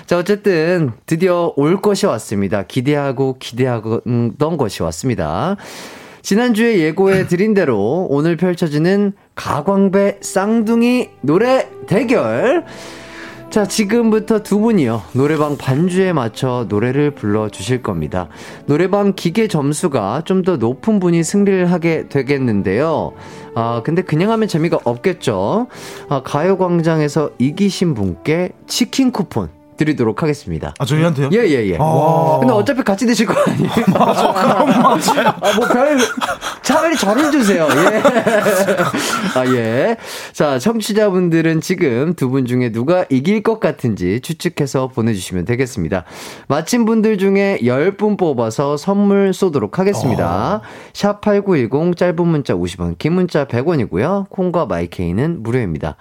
자, 어쨌든 드디어 올 것이 왔습니다. 기대하고 기대하던 것이 왔습니다. 지난주에 예고해 드린 대로 오늘 펼쳐지는 가광배 쌍둥이 노래 대결. 자, 지금부터 두 분이요. 노래방 반주에 맞춰 노래를 불러 주실 겁니다. 노래방 기계 점수가 좀 더 높은 분이 승리를 하게 되겠는데요. 아, 근데 그냥 하면 재미가 없겠죠. 아, 가요광장에서 이기신 분께 치킨 쿠폰 드리도록 하겠습니다. 아 저희한테요? 예, 예, 예. 아. 근데 어차피 같이 드실 거 아니에요? 맞아, 아, 뭐, 별, 차라리 저를 주세요. 예. 아, 예. 자, 청취자분들은 지금 두 분 중에 누가 이길 것 같은지 추측해서 보내주시면 되겠습니다. 마친 분들 중에 10분 뽑아서 선물 쏘도록 하겠습니다. 샵8910 짧은 문자 50원, 긴 문자 100원이고요. 콩과 마이케이는 무료입니다.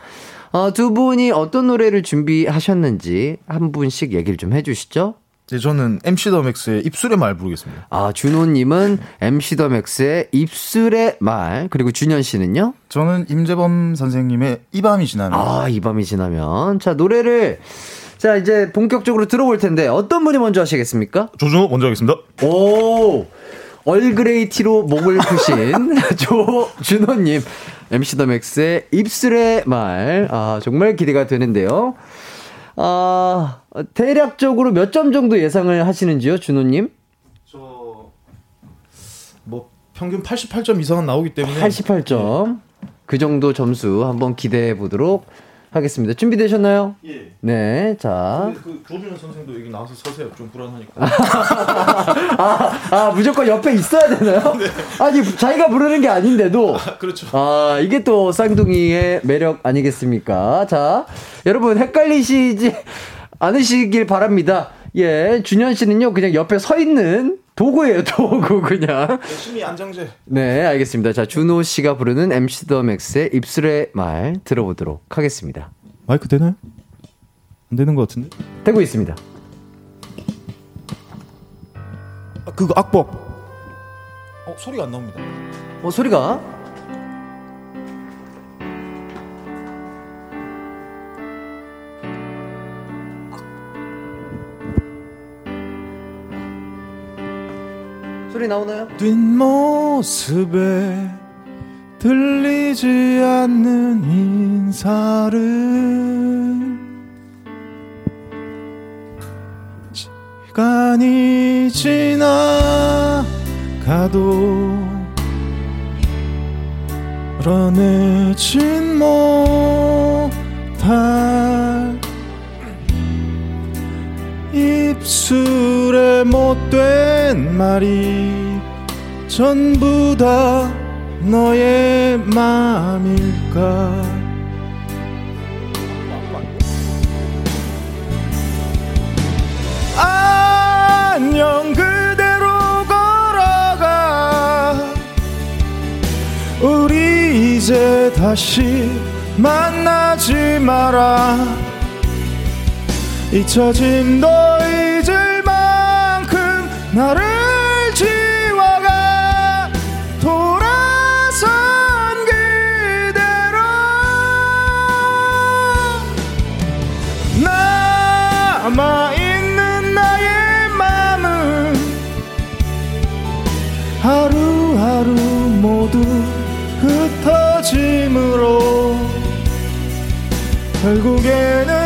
어, 두 분이 어떤 노래를 준비하셨는지 한 분씩 얘기를 좀 해주시죠. 네, 저는 MC 더 맥스의 입술의 말 부르겠습니다. 아, 준호님은 MC 더 맥스의 입술의 말, 그리고 준현 씨는요? 저는 임재범 선생님의 이 밤이 지나면 아, 이 밤이 지나면. 자, 노래를, 자, 이제 본격적으로 들어볼 텐데, 어떤 분이 먼저 하시겠습니까? 조준호 먼저 하겠습니다. 오! 얼그레이 티로 목을 푸신 조준호님, MC 더 맥스의 입술의 말. 아, 정말 기대가 되는데요. 아, 대략적으로 몇 점 정도 예상을 하시는지요, 준호님? 뭐 평균 88점 이상은 나오기 때문에 88점. 그 정도 점수 한번 기대해 보도록 하겠습니다. 준비되셨나요? 예. 네, 자. 그 조준호 선생도 여기 나와서 서세요. 좀 불안하니까. 아, 아, 무조건 옆에 있어야 되나요? 아니, 자기가 부르는 게 아닌데도. 그렇죠. 아, 이게 또 쌍둥이의 매력 아니겠습니까? 자, 여러분 헷갈리시지 않으시길 바랍니다. 예, 준현 씨는요, 그냥 옆에 서 있는 도구예요, 도구, 그냥. 열심히 안정제. 네, 알겠습니다. 자, 준호 씨가 부르는 MC 더 맥스의 입술의 말 들어보도록 하겠습니다. 마이크 되나요? 안 되는 것 같은데? 되고 있습니다. 아, 그거 악법. 어, 소리가 안 나옵니다. 어, 소리가? 소리 나오나요? 뒷모습에 들리지 않는 인사를 시간이 지나가도 드러내진 못할 입술에 못 된 말이 전부 다 너의 마음일까? 안녕 그대로 걸어가. 우리 이제 다시 만나지 마라. 잊혀진 너 잊을 나를 지워가 돌아선 그대로. 남아있는 나의 맘은 하루하루 모두 흩어짐으로. 결국에는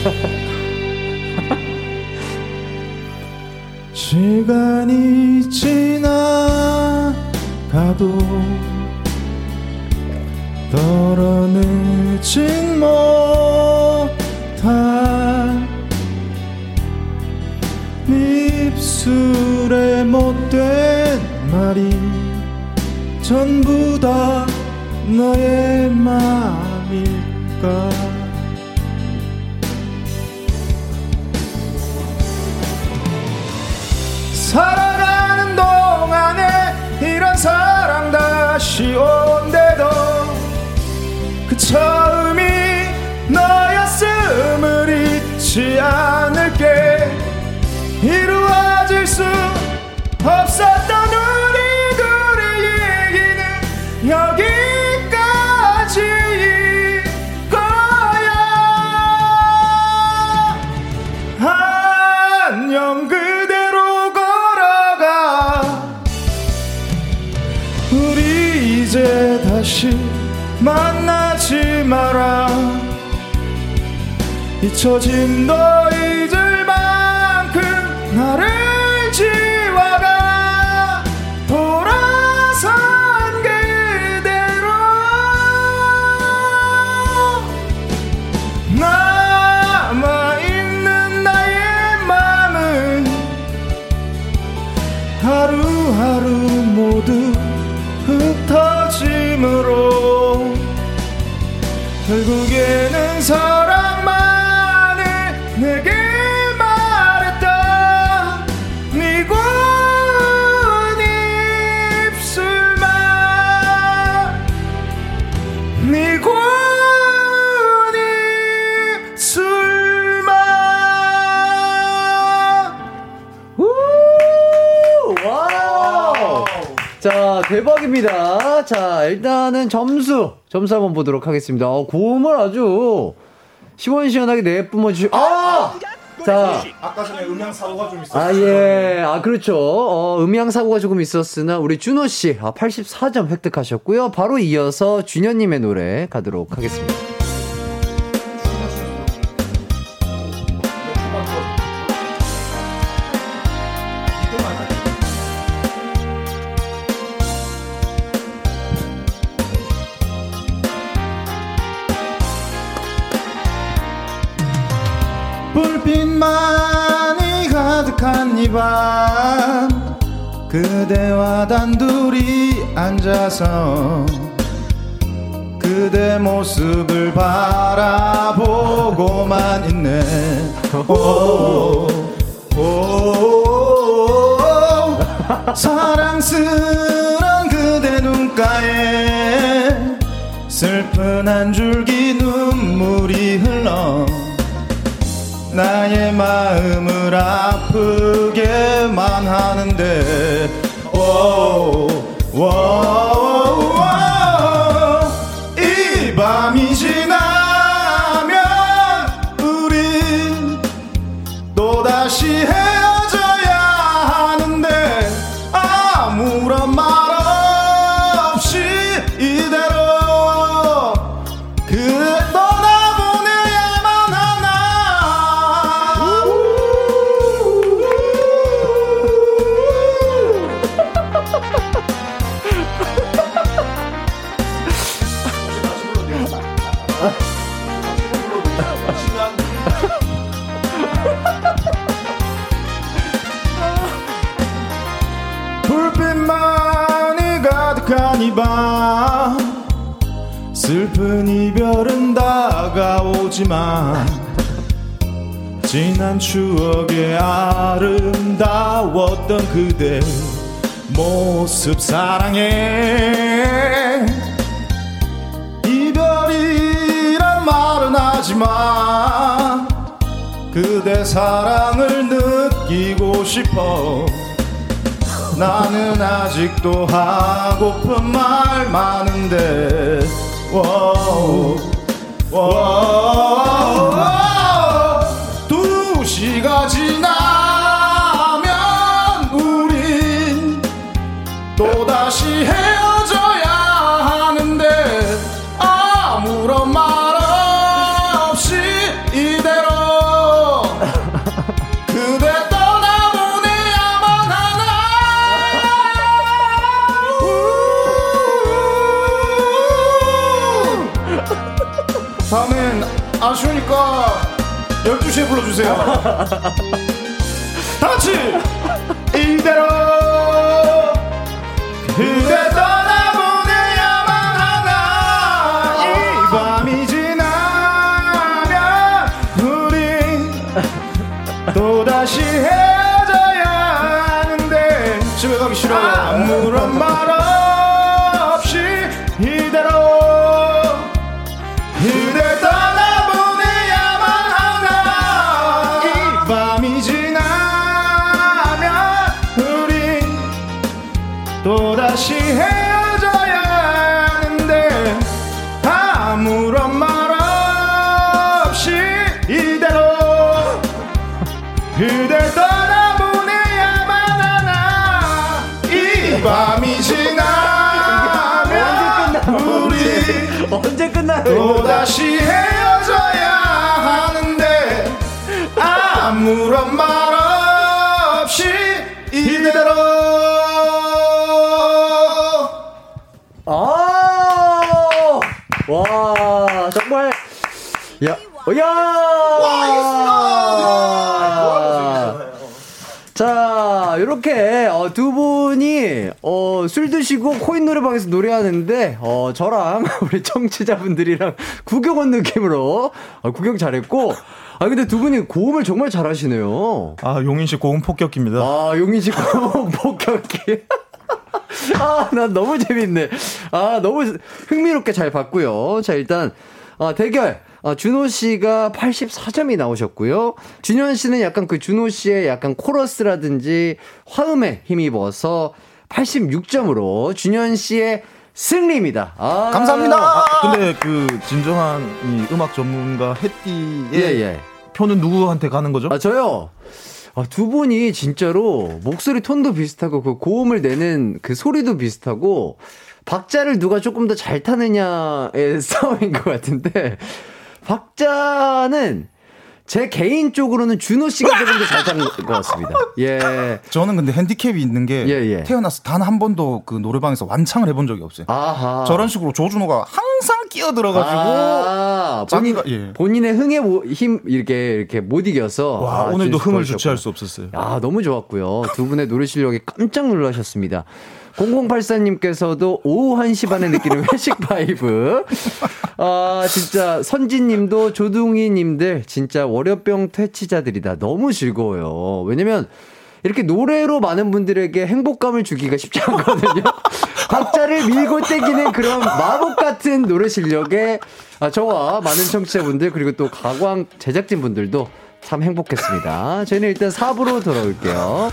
시간이 지나가도 덜어내진 못할 네 입술에 못된 말이 전부 다 너의 마음일까 다시 온대도 그 처음이 너였음을 잊지 않을게. 이루어질 수 없었던 잊혀진 너 대박입니다. 자, 일단은 점수, 점수 한번 보도록 하겠습니다. 어, 고음을 아주 시원시원하게 내뿜어 주시, 아! 자, 아까 전에 음향 사고가 좀 있었어요. 아, 예. 아, 그렇죠. 어, 음향사고가 조금 있었으나, 우리 준호씨, 아, 84점 획득하셨고요. 바로 이어서 준현님의 노래 가도록 하겠습니다. 단둘이 앉아서 그대 모습을 바라보고만 있네. 오, 오, 오, 사랑스런 그대 눈가에 슬픈 한 줄기 눈물이 흘러 나의 마음을 아프게만 하는데 오, 오, 다가오지만 지난 추억에 아름다웠던 그대 모습 사랑해. 이별이란 말은 하지만 그대 사랑을 느끼고 싶어. 나는 아직도 하고픈 말 많은데 워 우, 워우, 두 시가 지나면 우린 또다시 12시에 불러주세요. 다 같이! 이대로 아무런 말 없이 이대로 아! 와, 정말. 야, 어, 야! 자, 이렇게 어, 두 분이 어, 술 드시고 코인 노래방에서 노래하는데 어, 저랑 우리 청취자분들이랑 구경 온 느낌으로 어, 구경 잘했고 아 근데 두 분이 고음을 정말 잘하시네요. 아 용인 씨 고음 폭격기입니다. 아, 용인 씨 고음 폭격기. 아, 난 너무 재밌네. 아, 너무 흥미롭게 잘 봤고요. 자, 일단 아, 대결. 아, 준호 씨가 84점이 나오셨고요. 준현 씨는 약간 그 준호 씨의 약간 코러스라든지 화음에 힘입어서 86점으로 준현 씨의 승리입니다. 아, 감사합니다. 근데 그 진정한 이 음악 전문가 해띠의 예, 예. 표는 누구한테 가는 거죠? 아, 저요. 아, 두 분이 진짜로 목소리 톤도 비슷하고 그 고음을 내는 그 소리도 비슷하고 박자를 누가 조금 더 잘 타느냐의 싸움인 것 같은데 박자는 제 개인적으로는 준호 씨가 조금 더 잘 타는 것 같습니다. 예. 저는 근데 핸디캡이 있는 게 예, 예. 태어나서 단 한 번도 그 노래방에서 완창을 해본 적이 없어요. 아하. 저런 식으로 조준호가 항상 끼어 들어가지고 아, 본인, 예. 본인의 흥에 모- 힘 이렇게 이렇게 못 이겨서 와 아, 오늘도 흥을. 주체할 수 없었어요. 아, 너무 좋았고요. 두 분의 노래 실력이 깜짝 놀라셨습니다. 0084님께서도 오후 1시 반에 느끼는 회식 vibe. 아, 진짜 선지님도 조둥이님들 진짜 월요병 퇴치자들이다. 너무 즐거워요. 왜냐면 이렇게 노래로 많은 분들에게 행복감을 주기가 쉽지 않거든요. 박자를 밀고 떼기는 그런 마법 같은 노래 실력에 아, 저와 많은 청취자분들 그리고 또 가광 제작진분들도 참 행복했습니다. 저희는 일단 4부로 돌아올게요.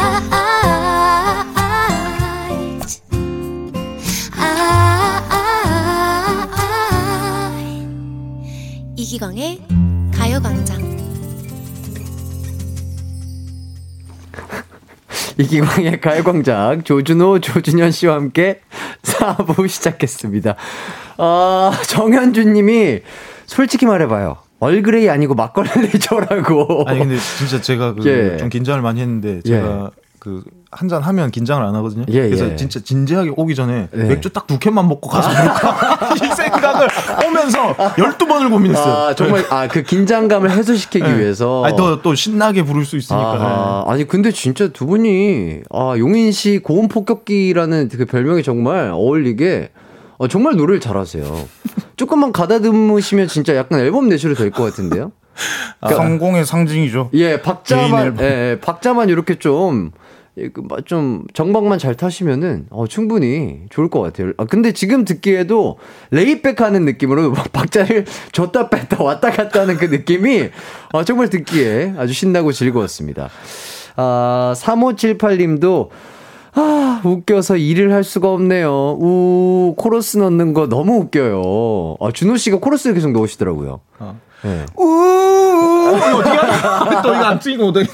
이기광의 가요광장 이기광의 가요광장 조준호, 조준현 씨와 함께 4부 시작했습니다. 아, 정현준 님이 솔직히 말해봐요. 얼그레이 아니고 막걸리죠라고. 아니 근데 진짜 제가 그 예. 좀 긴장을 많이 했는데 제가 그 한 잔 하면 긴장을 안 하거든요. 예, 그래서 예. 진짜 진지하게 오기 전에 네. 맥주 딱 두 캔만 먹고 가서 볼까 이 생각을 오면서 12번을 고민했어요. 아, 정말, 아, 그 긴장감을 해소시키기 네. 위해서. 아니 더, 또 신나게 부를 수 있으니까. 네. 아하, 아니 근데 진짜 두 분이 아 용인 씨 고음 폭격기라는 그 별명이 정말 어울리게 어, 정말 노래를 잘하세요. 조금만 가다듬으시면 진짜 약간 앨범 내셔도 될 것 같은데요. 성공의 상징이죠. 예, 박자만. 예, 예, 박자만 이렇게 좀 예, 좀 정박만 잘 타시면은 어, 충분히 좋을 것 같아요. 아, 근데 지금 듣기에도 레이백하는 느낌으로 막 박자를 줬다 뺐다 왔다 갔다 하는 그 느낌이 어, 정말 듣기에 아주 신나고 즐거웠습니다. 아, 3578님도 아, 웃겨서 일을 할 수가 없네요. 우, 코러스 넣는 거 너무 웃겨요. 아, 준호 씨가 코러스 계속 넣으시더라고요. 어. 네. 우 하냐? 또 이거 안 찍고 어떻게?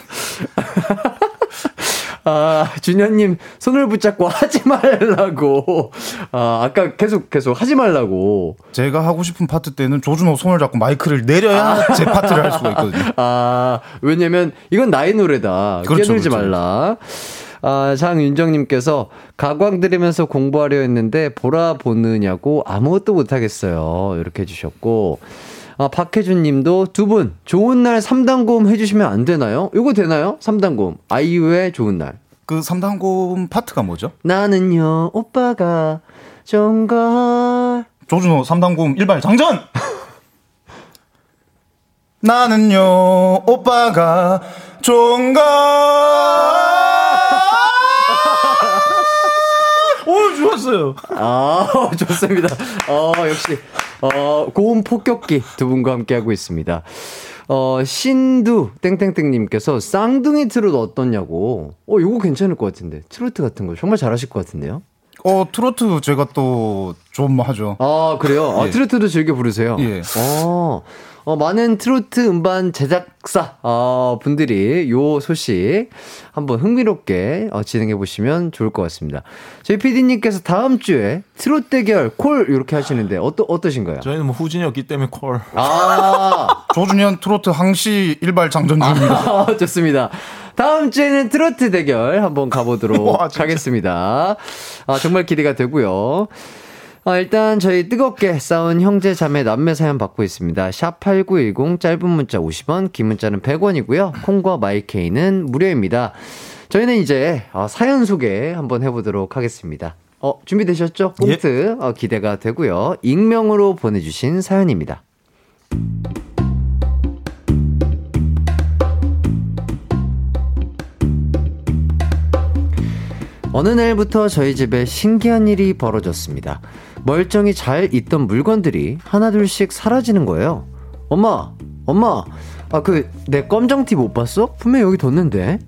아, 준현님, 손을 붙잡고 하지 말라고. 아, 아까 계속, 계속 하지 말라고. 제가 하고 싶은 파트 때는 조준호 손을 잡고 마이크를 내려야 제 파트를 할 수가 있거든요. 아, 왜냐면, 이건 나의 노래다. 그렇죠, 끼어들지 그렇죠. 말라. 아, 장윤정님께서 가광 들으면서 공부하려 했는데, 보라 보느냐고 아무것도 못하겠어요. 이렇게 해주셨고. 아, 박혜준 님도 두 분, 좋은 날 3단 고음 해주시면 안 되나요? 이거 되나요? 3단 고음. 아이유의 좋은 날. 그 3단 고음 파트가 뭐죠? 나는요, 오빠가 좋은 걸. 조준호 3단 고음 일발 장전! 나는요, 오빠가 좋은 걸. 오, 좋아, 들었어요. 아, 좋습니다. 어, 역시, 어, 고음 폭격기 두 분과 함께하고 있습니다. 어, 신두, 땡땡땡님께서 쌍둥이 트롯 어떻냐고. 어, 이거 괜찮을 것 같은데. 트로트 같은 거 정말 잘하실 것 같은데요? 어, 트로트 제가 또 좀 하죠. 아, 그래요? 아, 예. 트로트도 즐겨 부르세요? 예. 어, 어, 많은 트로트 음반 제작사, 어, 분들이 요 소식 한번 흥미롭게 어, 진행해 보시면 좋을 것 같습니다. 저희 PD님께서 다음 주에 트롯 대결 콜 이렇게 하시는데 어떠, 어떠신가요? 저희는 뭐 후진이었기 때문에 콜. 아, 조준현 트로트 항시 일발 장전 중입니다. 아, 좋습니다. 다음 주에는 트로트 대결 한번 가보도록 와. 하겠습니다. 아, 정말 기대가 되고요. 아, 일단 저희 뜨겁게 싸운 형제 자매 남매 사연 받고 있습니다. 샵 8910 짧은 문자 50원, 긴 문자는 100원이고요. 콩과 마이케이는 무료입니다. 저희는 이제 아, 사연 소개 한번 해보도록 하겠습니다. 어, 준비되셨죠? 꽁트 어, 기대가 되고요. 익명으로 보내주신 사연입니다. 어느 날부터 저희 집에 신기한 일이 벌어졌습니다. 멀쩡히 잘 있던 물건들이 하나둘씩 사라지는 거예요. 엄마, 엄마, 아, 그, 내 검정티 못 봤어? 분명 여기 뒀는데.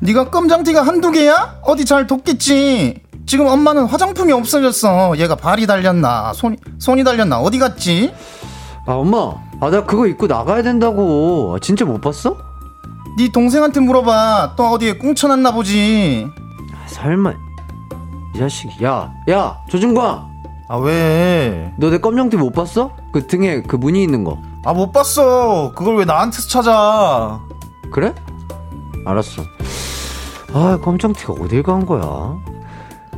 네가 껌장티가 한두 개야? 어디 잘 뒀겠지. 지금 엄마는 화장품이 없어졌어. 얘가 발이 달렸나, 손이 손이 달렸나, 어디 갔지? 아, 엄마, 아, 나 그거 입고 나가야 된다고. 아, 진짜 못 봤어? 네 동생한테 물어봐. 또 어디에 꽁쳐놨나 보지. 아, 설마, 이 자식이. 야, 야, 조준광! 아 왜? 너 내 검정티 못 봤어? 그 등에 그 무늬 있는 거. 아 못 봤어. 그걸 왜 나한테서 찾아? 그래? 알았어. 아, 검정티가 어딜 간 거야?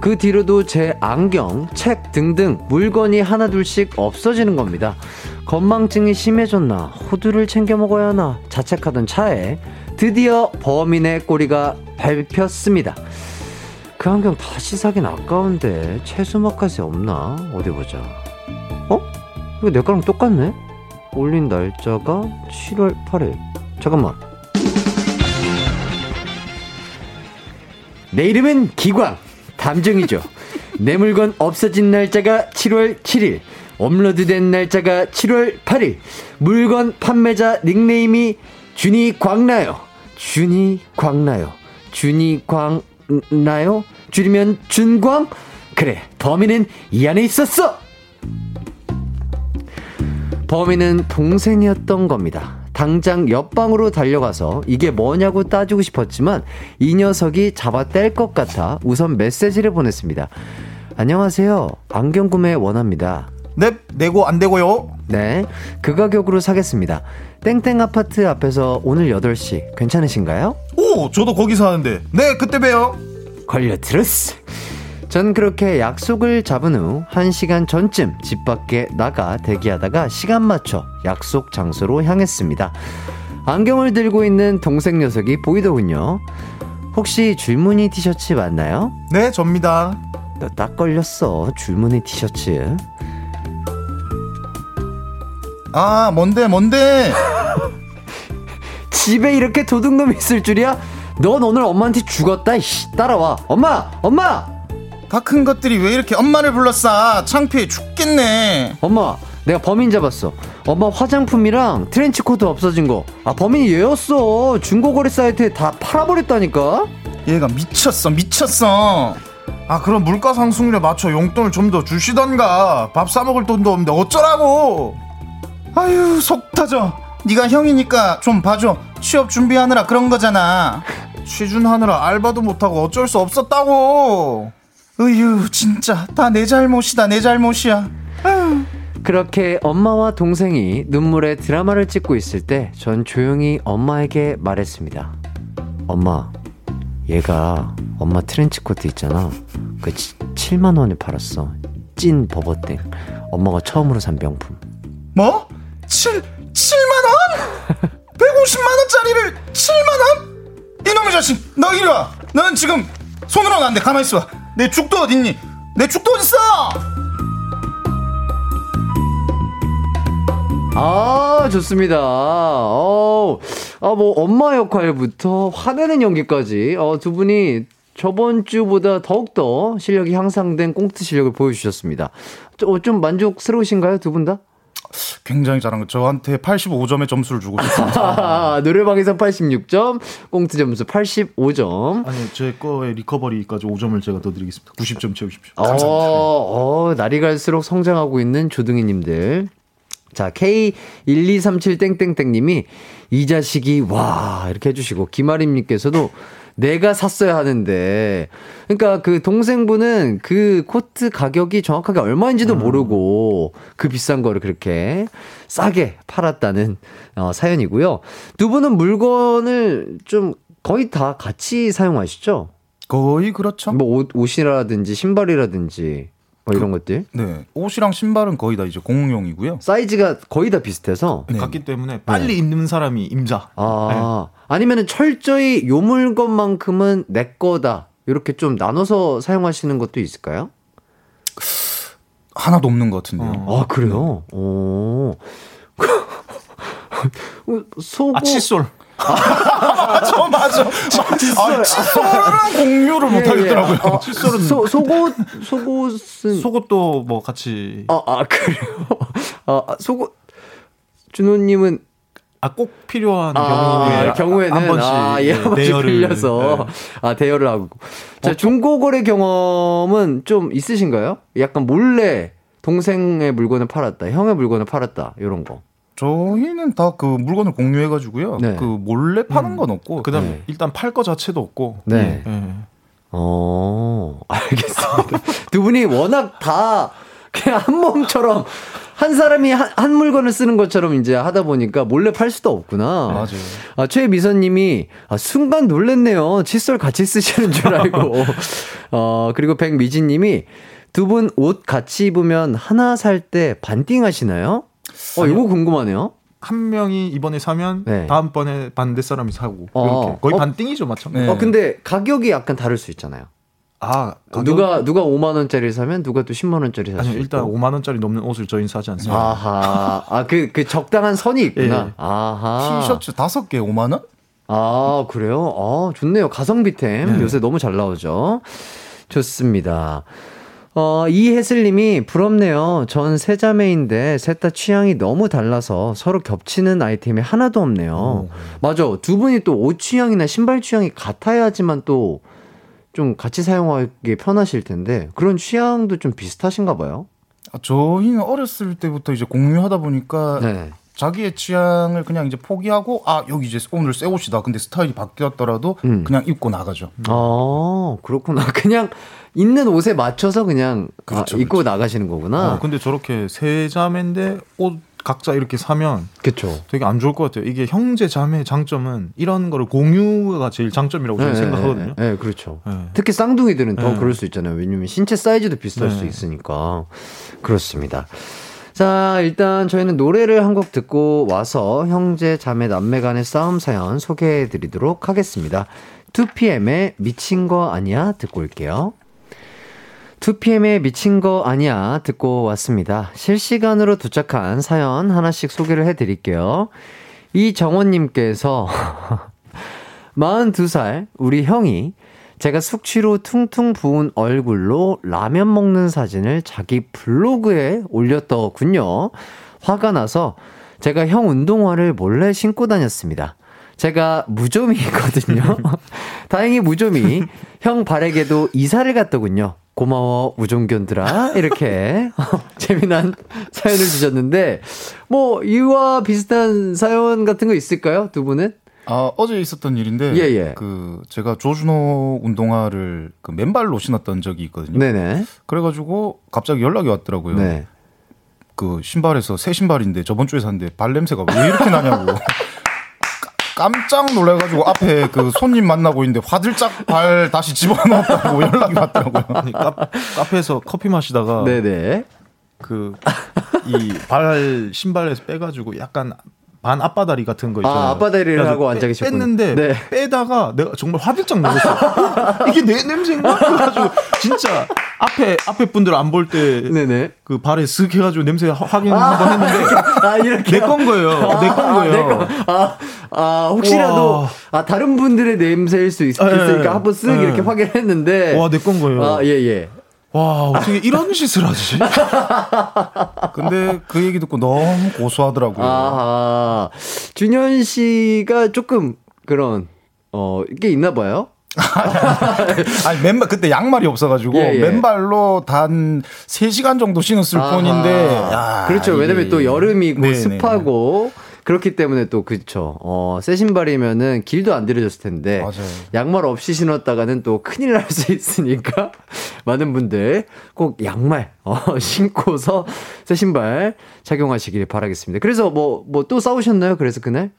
그 뒤로도 제 안경, 책 등등 물건이 하나둘씩 없어지는 겁니다. 건망증이 심해졌나, 호두를 챙겨 먹어야 하나 자책하던 차에 드디어 범인의 꼬리가 밟혔습니다. 그 안경 다시 사긴 아까운데 최수막까지 없나? 어디 보자. 어? 이거 내 거랑 똑같네? 올린 날짜가 7월 8일. 잠깐만. 내 이름은 기광 담정이죠 내 물건 없어진 날짜가 7월 7일 업로드된 날짜가 7월 8일 물건 판매자 닉네임이 준이 광나요 준이 광나요 준이 광 나요 줄이면 준광 그래 범인은 이 안에 있었어 범인은 동생이었던 겁니다. 당장 옆방으로 달려가서 이게 뭐냐고 따지고 싶었지만 이 녀석이 잡아 뗄 것 같아 우선 메시지를 보냈습니다. 안녕하세요. 안경 구매 원합니다. 넵 내고 안 되고요. 네. 그 가격으로 사겠습니다. 땡땡 아파트 앞에서 오늘 8시 괜찮으신가요? 오 저도 거기 사는데. 네 그때 봬요. 걸려 들었어. 전 그렇게 약속을 잡은 후 1시간 전쯤 집 밖에 나가 대기하다가 시간 맞춰 약속 장소로 향했습니다. 안경을 들고 있는 동생 녀석이 보이더군요. 혹시 줄무늬 티셔츠 맞나요? 네 접니다. 너 딱 걸렸어. 줄무늬 티셔츠. 아, 뭔데, 뭔데? 집에 이렇게 도둑놈이 있을 줄이야? 넌 오늘 엄마한테 죽었다. 이씨, 따라와. 엄마! 엄마! 다 큰 것들이 왜 이렇게 엄마를 불렀어? 창피해 죽겠네. 엄마, 내가 범인 잡았어. 엄마 화장품이랑 트렌치 코트 없어진 거. 아, 범인이 얘였어. 중고거래 사이트에 다 팔아버렸다니까? 얘가 미쳤어, 미쳤어. 아 그럼 물가 상승률에 맞춰 용돈을 좀 더 주시던가. 밥 사 먹을 돈도 없는데 어쩌라고? 아유, 속 터져. 네가 형이니까 좀 봐줘. 취업 준비하느라 그런 거잖아. 취준하느라 알바도 못하고 어쩔 수 없었다고. 으유, 진짜 다 내 잘못이다, 내 잘못이야. 그렇게 엄마와 동생이 눈물의 드라마를 찍고 있을 때 전 조용히 엄마에게 말했습니다. 엄마, 얘가 엄마 트렌치 코트 있잖아. 그 7만 원에 팔았어. 찐 버버땡. 엄마가 처음으로 산 명품. 뭐? 7, 7만원? 150만원짜리를 7만원? 이놈의 자식, 너 이리 와. 너는 지금 손으로는 안 돼. 가만히 있어. 내 죽도 어딨니? 내 죽도 어딨어? 아, 좋습니다. 어, 아, 뭐, 엄마 역할부터 화내는 연기까지, 어, 두 분이 저번 주보다 더욱더 실력이 향상된 꽁트 실력을 보여주셨습니다. 좀, 좀 만족스러우신가요, 두 분 다? 굉장히 잘한 거. 저한테 85점의 점수를 주고 싶습니다. 아, 노래방에서 86점, 꽁트 점수 85점. 아니 제 거에 리커버리까지 5점을 제가 더 드리겠습니다. 90점 채우십시오. 어, 어, 날이 갈수록 성장하고 있는 조등이 님들. 자, K1237땡땡땡님이 이 자식이 와 이렇게 해주시고 김아림님께서도 내가 샀어야 하는데 그러니까 그 동생분은 그 코트 가격이 정확하게 얼마인지도 모르고 그 비싼 거를 그렇게 싸게 팔았다는 어, 사연이고요. 두 분은 물건을 좀 거의 다 같이 사용하시죠? 거의 그렇죠. 뭐 옷, 옷이라든지 신발이라든지 뭐 이런 것들 네. 옷이랑 신발은 거의 다 이제 공용이고요. 사이즈가 거의 다 비슷해서 네. 같기 때문에 빨리 입는 사람이 임자. 아 아니면은 철저히 요 물건만큼은 내 거다 이렇게 좀 나눠서 사용하시는 것도 있을까요? 하나도 없는 것 같은데요. 아 그래요? 오 속옷 아 칫솔. 맞아, 맞아. 아, 칫솔은 공유를 못 하겠더라고요. 어, 소, 속옷 속옷은 속옷도 뭐 같이 아, 아 그래요? 아 아, 속옷 준호님은 아 꼭 필요한 아, 경우에 경우에는 한 번씩 아, 예, 한 번씩 대여를 빌려서 아 대여를 하고 자 중고거래 경험은 좀 있으신가요? 약간 몰래 동생의 물건을 팔았다, 형의 물건을 팔았다 이런 거. 저희는 다 그 물건을 공유해 가지고요. 네. 그 몰래 파는 건 없고. 그다음 네. 에 일단 팔 거 자체도 없고. 네. 예. 어, 알겠습니다. 두 분이 워낙 다 그냥 한 몸처럼 한 사람이 한, 한 물건을 쓰는 것처럼 이제 하다 보니까 몰래 팔 수도 없구나. 맞아요. 아, 최미선님이 아, 순간 놀랬네요. 칫솔 같이 쓰시는 줄 알고. 어, 그리고 백미진님이 두 분 옷 같이 입으면 하나 살 때 반띵 하시나요? 어, 이거 궁금하네요. 한 명이 이번에 사면 네. 다음번에 반대 사람이 사고 어. 이렇게 거의 어. 반띵이죠, 맞죠? 네. 어, 근데 가격이 약간 다를 수 있잖아요. 아 가격? 누가 누가 5만 원짜리 사면 누가 또 10만 원짜리 살수 아니요 있고. 일단 5만 원짜리 넘는 옷을 저희는 사지 않습니다. 아하. 아, 그, 그 적당한 선이 있구나. 예. 아하. 티셔츠 다섯 개 5만 원? 아, 그래요? 아, 좋네요. 가성비템. 네. 요새 너무 잘 나오죠. 좋습니다. 어, 이혜슬님이 부럽네요. 전 세자매인데 셋 다 취향이 너무 달라서 서로 겹치는 아이템이 하나도 없네요. 맞아. 두 분이 또 옷 취향이나 신발 취향이 같아야지만 또 좀 같이 사용하기 편하실 텐데 그런 취향도 좀 비슷하신가 봐요. 아, 저희는 어렸을 때부터 이제 공유하다 보니까 네. 자기의 취향을 그냥 이제 포기하고 아 여기 이제 오늘 새 옷이다. 근데 스타일이 바뀌었더라도 음. 그냥 입고 나가죠. 아, 그렇구나. 그냥 있는 옷에 맞춰서 그냥 그렇죠, 아, 입고 나가시는 거구나. 어, 근데 저렇게 세 자매인데 옷 각자 이렇게 사면 그쵸. 되게 안 좋을 것 같아요. 이게 형제 자매의 장점은 이런 거를 공유가 제일 장점이라고 저는 생각하거든요. 네, 네, 그렇죠. 네. 특히 쌍둥이들은 더 네. 그럴 수 있잖아요. 왜냐면 신체 사이즈도 비슷할 네. 수 있으니까. 그렇습니다. 자, 일단 저희는 노래를 한 곡 듣고 와서 형제, 자매, 남매 간의 싸움 사연 소개해 드리도록 하겠습니다. 2PM의 미친 거 아니야? 듣고 올게요. 2PM의 미친 거 아니야 듣고 왔습니다. 실시간으로 도착한 사연 하나씩 소개를 해 드릴게요. 이정원님께서 42살 우리 형이 제가 숙취로 퉁퉁 부은 얼굴로 라면 먹는 사진을 자기 블로그에 올렸더군요. 화가 나서 제가 형 운동화를 몰래 신고 다녔습니다. 제가 무좀이거든요. 다행히 무좀이 형 발에게도 이사를 갔더군요. 고마워 우종견들아 이렇게 재미난 사연을 주셨는데 뭐 이와 비슷한 사연 같은 거 있을까요 두 분은? 아 어제 있었던 일인데 예, 예. 그 제가 조준호 운동화를 그 맨발로 신었던 적이 있거든요. 네네. 그래가지고 갑자기 연락이 왔더라고요. 네. 그 신발에서 새 신발인데 저번 주에 샀는데 발 냄새가 왜 이렇게 나냐고. 깜짝 놀래가지고 앞에 그 손님 만나고 있는데 화들짝 발 다시 집어넣었다고 연락이 왔더라고요. 아니, 카, 카페에서 커피 마시다가 네네. 그 이 발 신발에서 빼가지고 약간 반 앞바다리 같은 거 있잖아요. 아, 앞바다리를 하고 앉아 빼- 계셨군요. 뺐는데 네. 빼다가 내가 정말 화들짝 놀랐어. 이게 내 냄새인가? 그래가지고 진짜 앞에 앞에 분들 안 볼 때 그. 발에 쓱 해가지고 냄새 하- 확인 한번 했는데 아 이렇게 내 건 거예요. 내건 거예요. 아, 아, 혹시라도, 와. 아, 다른 분들의 냄새일 수 있, 아, 예, 으니까 예. 한번 쓱 예. 이렇게 확인했는데. 와, 내 건 거예요. 아, 예, 예. 와, 어떻게 이런 짓을 하지? 근데 그 얘기 듣고 너무 고소하더라고요. 아, 준현 씨가 조금 그런, 어, 이게 있나 봐요? 아니 맨발 그때 양말이 없어가지고 예, 예. 맨발로 단 3시간 정도 신었을 아하. 뿐인데 야, 그렇죠. 왜냐면 또 여름이고 네네. 습하고 그렇기 때문에 또 그쵸. 어, 새 신발이면은 길도 안 들여졌을 텐데 맞아요. 양말 없이 신었다가는 또 큰일 날 수 있으니까 많은 분들 꼭 양말 어, 신고서 새 신발 착용하시길 바라겠습니다. 그래서 뭐 뭐 또 싸우셨나요? 그래서 그날?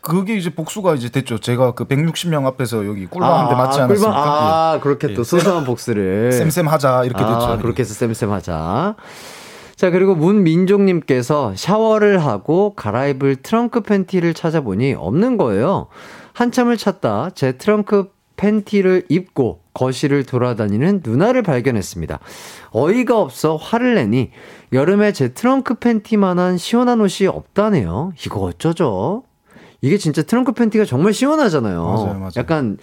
그게 이제 복수가 이제 됐죠. 제가 그 160명 앞에서 여기 꿀밤 한대 맞지 꿀밤. 않았습니까? 아, 그렇게 또 소소한 복수를. 예. 쌤쌤 하자 이렇게 됐죠. 아, 그렇게 해서 쌤쌤 하자. 자, 그리고 문민종님께서 샤워를 하고 갈아입을 트렁크 팬티를 찾아보니 없는 거예요. 한참을 찾다 제 트렁크 팬티를 입고 거실을 돌아다니는 누나를 발견했습니다. 어이가 없어 화를 내니 여름에 제 트렁크 팬티만한 시원한 옷이 없다네요. 이거 어쩌죠? 이게 진짜 트렁크 팬티가 정말 시원하잖아요. 맞아요, 맞아요. 약간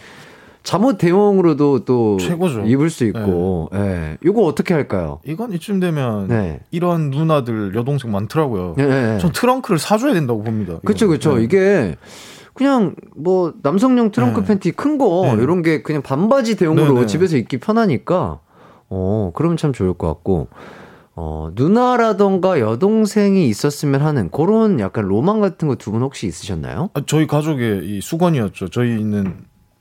잠옷 대용으로도 또 최고죠. 입을 수 있고, 예. 이거 어떻게 할까요? 이건 이쯤 되면 네. 이런 누나들 여동생 많더라고요. 예, 예. 전 트렁크를 사줘야 된다고 봅니다. 그쵸. 네. 이게 그냥 뭐 남성용 트렁크 네. 팬티 큰 거, 네. 이런 게 그냥 반바지 대용으로 네, 네. 집에서 입기 편하니까, 어, 그럼 참 좋을 것 같고, 어, 누나라던가 여동생이 있었으면 하는 그런 약간 로망 같은 거 두 분 혹시 있으셨나요? 아, 저희 가족의 이 수건이었죠. 저희는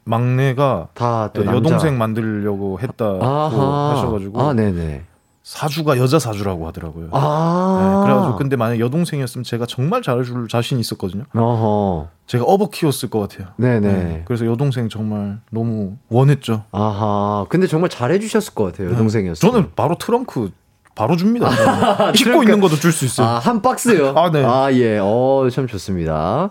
막내가 다또 예. 여동생 만들려고 했다고 아하. 하셔가지고 아, 네네. 사주가 여자 사주라고 하더라고요. 아. 네, 그래가지고 근데 만약 여동생이었으면 제가 정말 잘해줄 자신이 있었거든요. 어허. 제가 업어 키웠을 것 같아요. 네네. 네, 그래서 여동생 정말 너무 원했죠. 아하. 근데 정말 잘해주셨을 것 같아요, 여동생이었어요. 저는 바로 트렁크 바로 줍니다. 입고 트렁크. 있는 것도 줄 수 있어요. 아, 한 박스요? 아, 네. 예. 어, 참 좋습니다.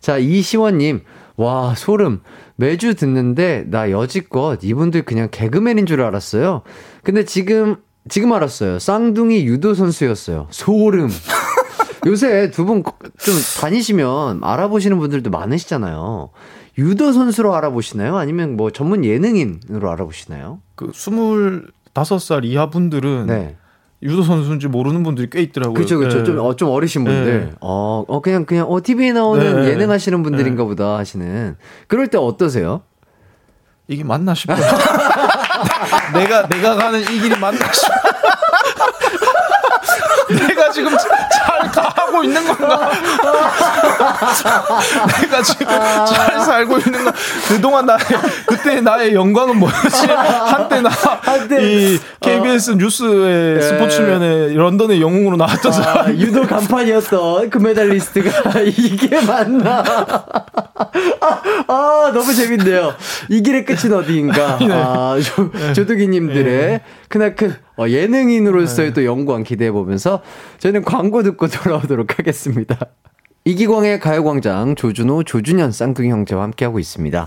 자, 이시원님. 와, 소름. 매주 듣는데, 나 여지껏 이분들 그냥 개그맨인 줄 알았어요. 근데 지금, 지금 알았어요. 쌍둥이 유도 선수였어요. 소름. 요새 두 분 좀 다니시면 알아보시는 분들도 많으시잖아요. 유도 선수로 알아보시나요? 아니면 뭐 전문 예능인으로 알아보시나요? 그 25살 이하 분들은 네. 유도 선수인지 모르는 분들이 꽤 있더라고요. 그렇죠, 그렇죠. 네. 좀, 어, 좀 어리신 분들. 네. 어, 어, 그냥, 그냥, 어, TV에 나오는 네. 예능 하시는 분들인가 보다 하시는. 그럴 때 어떠세요? 이게 맞나 싶어요. 내가 내가 가는 이 길이 맞나 싶어. 내가 지금 잘 가고 있는 건가? 내가 지금 잘 살고 있는 거. 그동안 나의 그때 나의 영광은 뭐였지? 한때 나 이 KBS 뉴스의 스포츠면에 런던의 영웅으로 나왔던 아, 사람. 유도 간판이었던 금메달리스트가 이게 맞나? 아, 아, 너무 재밌네요. 이 길의 끝은 어디인가? 아, 조, 조두기님들의 크나큰 어, 예능인으로서의 또 영광 기대해 보면서 저희는 광고 듣고 돌아오도록 하겠습니다. 이기광의 가요광장 조준호, 조준현 쌍둥이 형제와 함께하고 있습니다.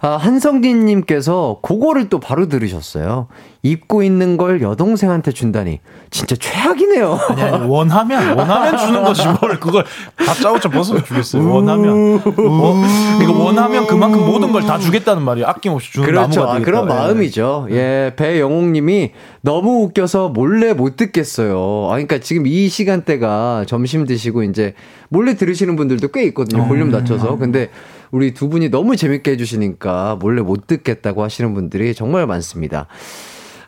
아, 한성진님께서 그거를 또 바로 들으셨어요. 입고 있는 걸 여동생한테 준다니. 진짜 최악이네요. 아니, 아니, 원하면, 원하면 주는 거지, 뭘. 그걸 다짜고짜 벗어서 주겠어요. 원하면. 뭐, 이거 원하면 그만큼 모든 걸 다 주겠다는 말이에요. 아낌없이 주는 그렇죠. 나무가 아, 되겠다. 그런 예. 마음이죠. 예, 배영옥님이 너무 웃겨서 몰래 못 듣겠어요. 아, 그러니까 지금 이 시간대가 점심 드시고 이제 몰래 들으시는 분들도 꽤 있거든요. 볼륨 낮춰서. 근데 우리 두 분이 너무 재밌게 해주시니까 몰래 못 듣겠다고 하시는 분들이 정말 많습니다.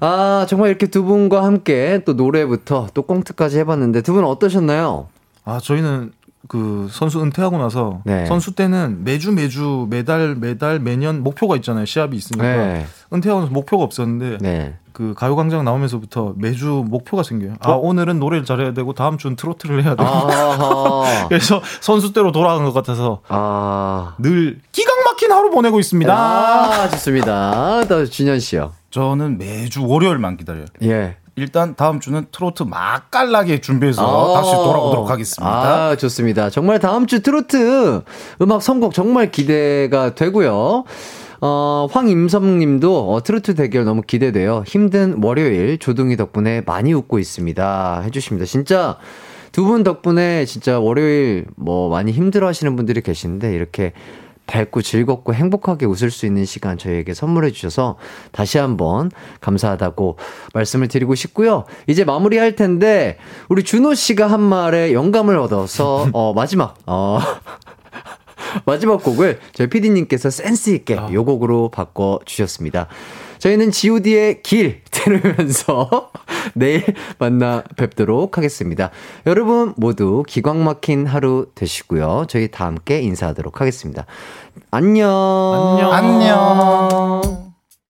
아, 정말 이렇게 두 분과 함께 또 노래부터 또 꽁트까지 해봤는데 두 분 어떠셨나요? 아, 저희는 그 선수 은퇴하고 나서 네. 선수 때는 매주 매주 매달 매달 매년 목표가 있잖아요. 시합이 있으니까. 네. 은퇴하고 나서 목표가 없었는데 네. 그 가요광장 나오면서부터 매주 목표가 생겨요. 아, 오늘은 노래를 잘해야 되고 다음 주는 트로트를 해야 되고. 아하. 그래서 선수 때로 돌아간 것 같아서 아. 늘 기가 막힌 하루 보내고 있습니다. 아, 좋습니다. 또 준현 씨요. 저는 매주 월요일만 기다려요. 예. 일단 다음 주는 트로트 맛깔나게 준비해서 아, 다시 돌아오도록 하겠습니다. 아, 좋습니다. 정말 다음 주 트로트 음악 선곡 정말 기대가 되고요. 어, 황임섭 님도 어, 트로트 대결 너무 기대돼요. 힘든 월요일 조둥이 덕분에 많이 웃고 있습니다. 해주십니다. 진짜 두 분 덕분에 진짜 월요일 뭐 많이 힘들어 하시는 분들이 계신데 이렇게 밝고 즐겁고 행복하게 웃을 수 있는 시간 저희에게 선물해 주셔서 다시 한번 감사하다고 말씀을 드리고 싶고요. 이제 마무리할 텐데 우리 준호 씨가 한 말에 영감을 얻어서 어 마지막 어 마지막 곡을 저희 PD님께서 센스 있게 요 곡으로 바꿔 주셨습니다. 저희는 GOD의 길 들으면서 내일 만나 뵙도록 하겠습니다. 여러분 모두 기광 막힌 하루 되시고요. 저희 다 함께 인사하도록 하겠습니다. 안녕. 안녕.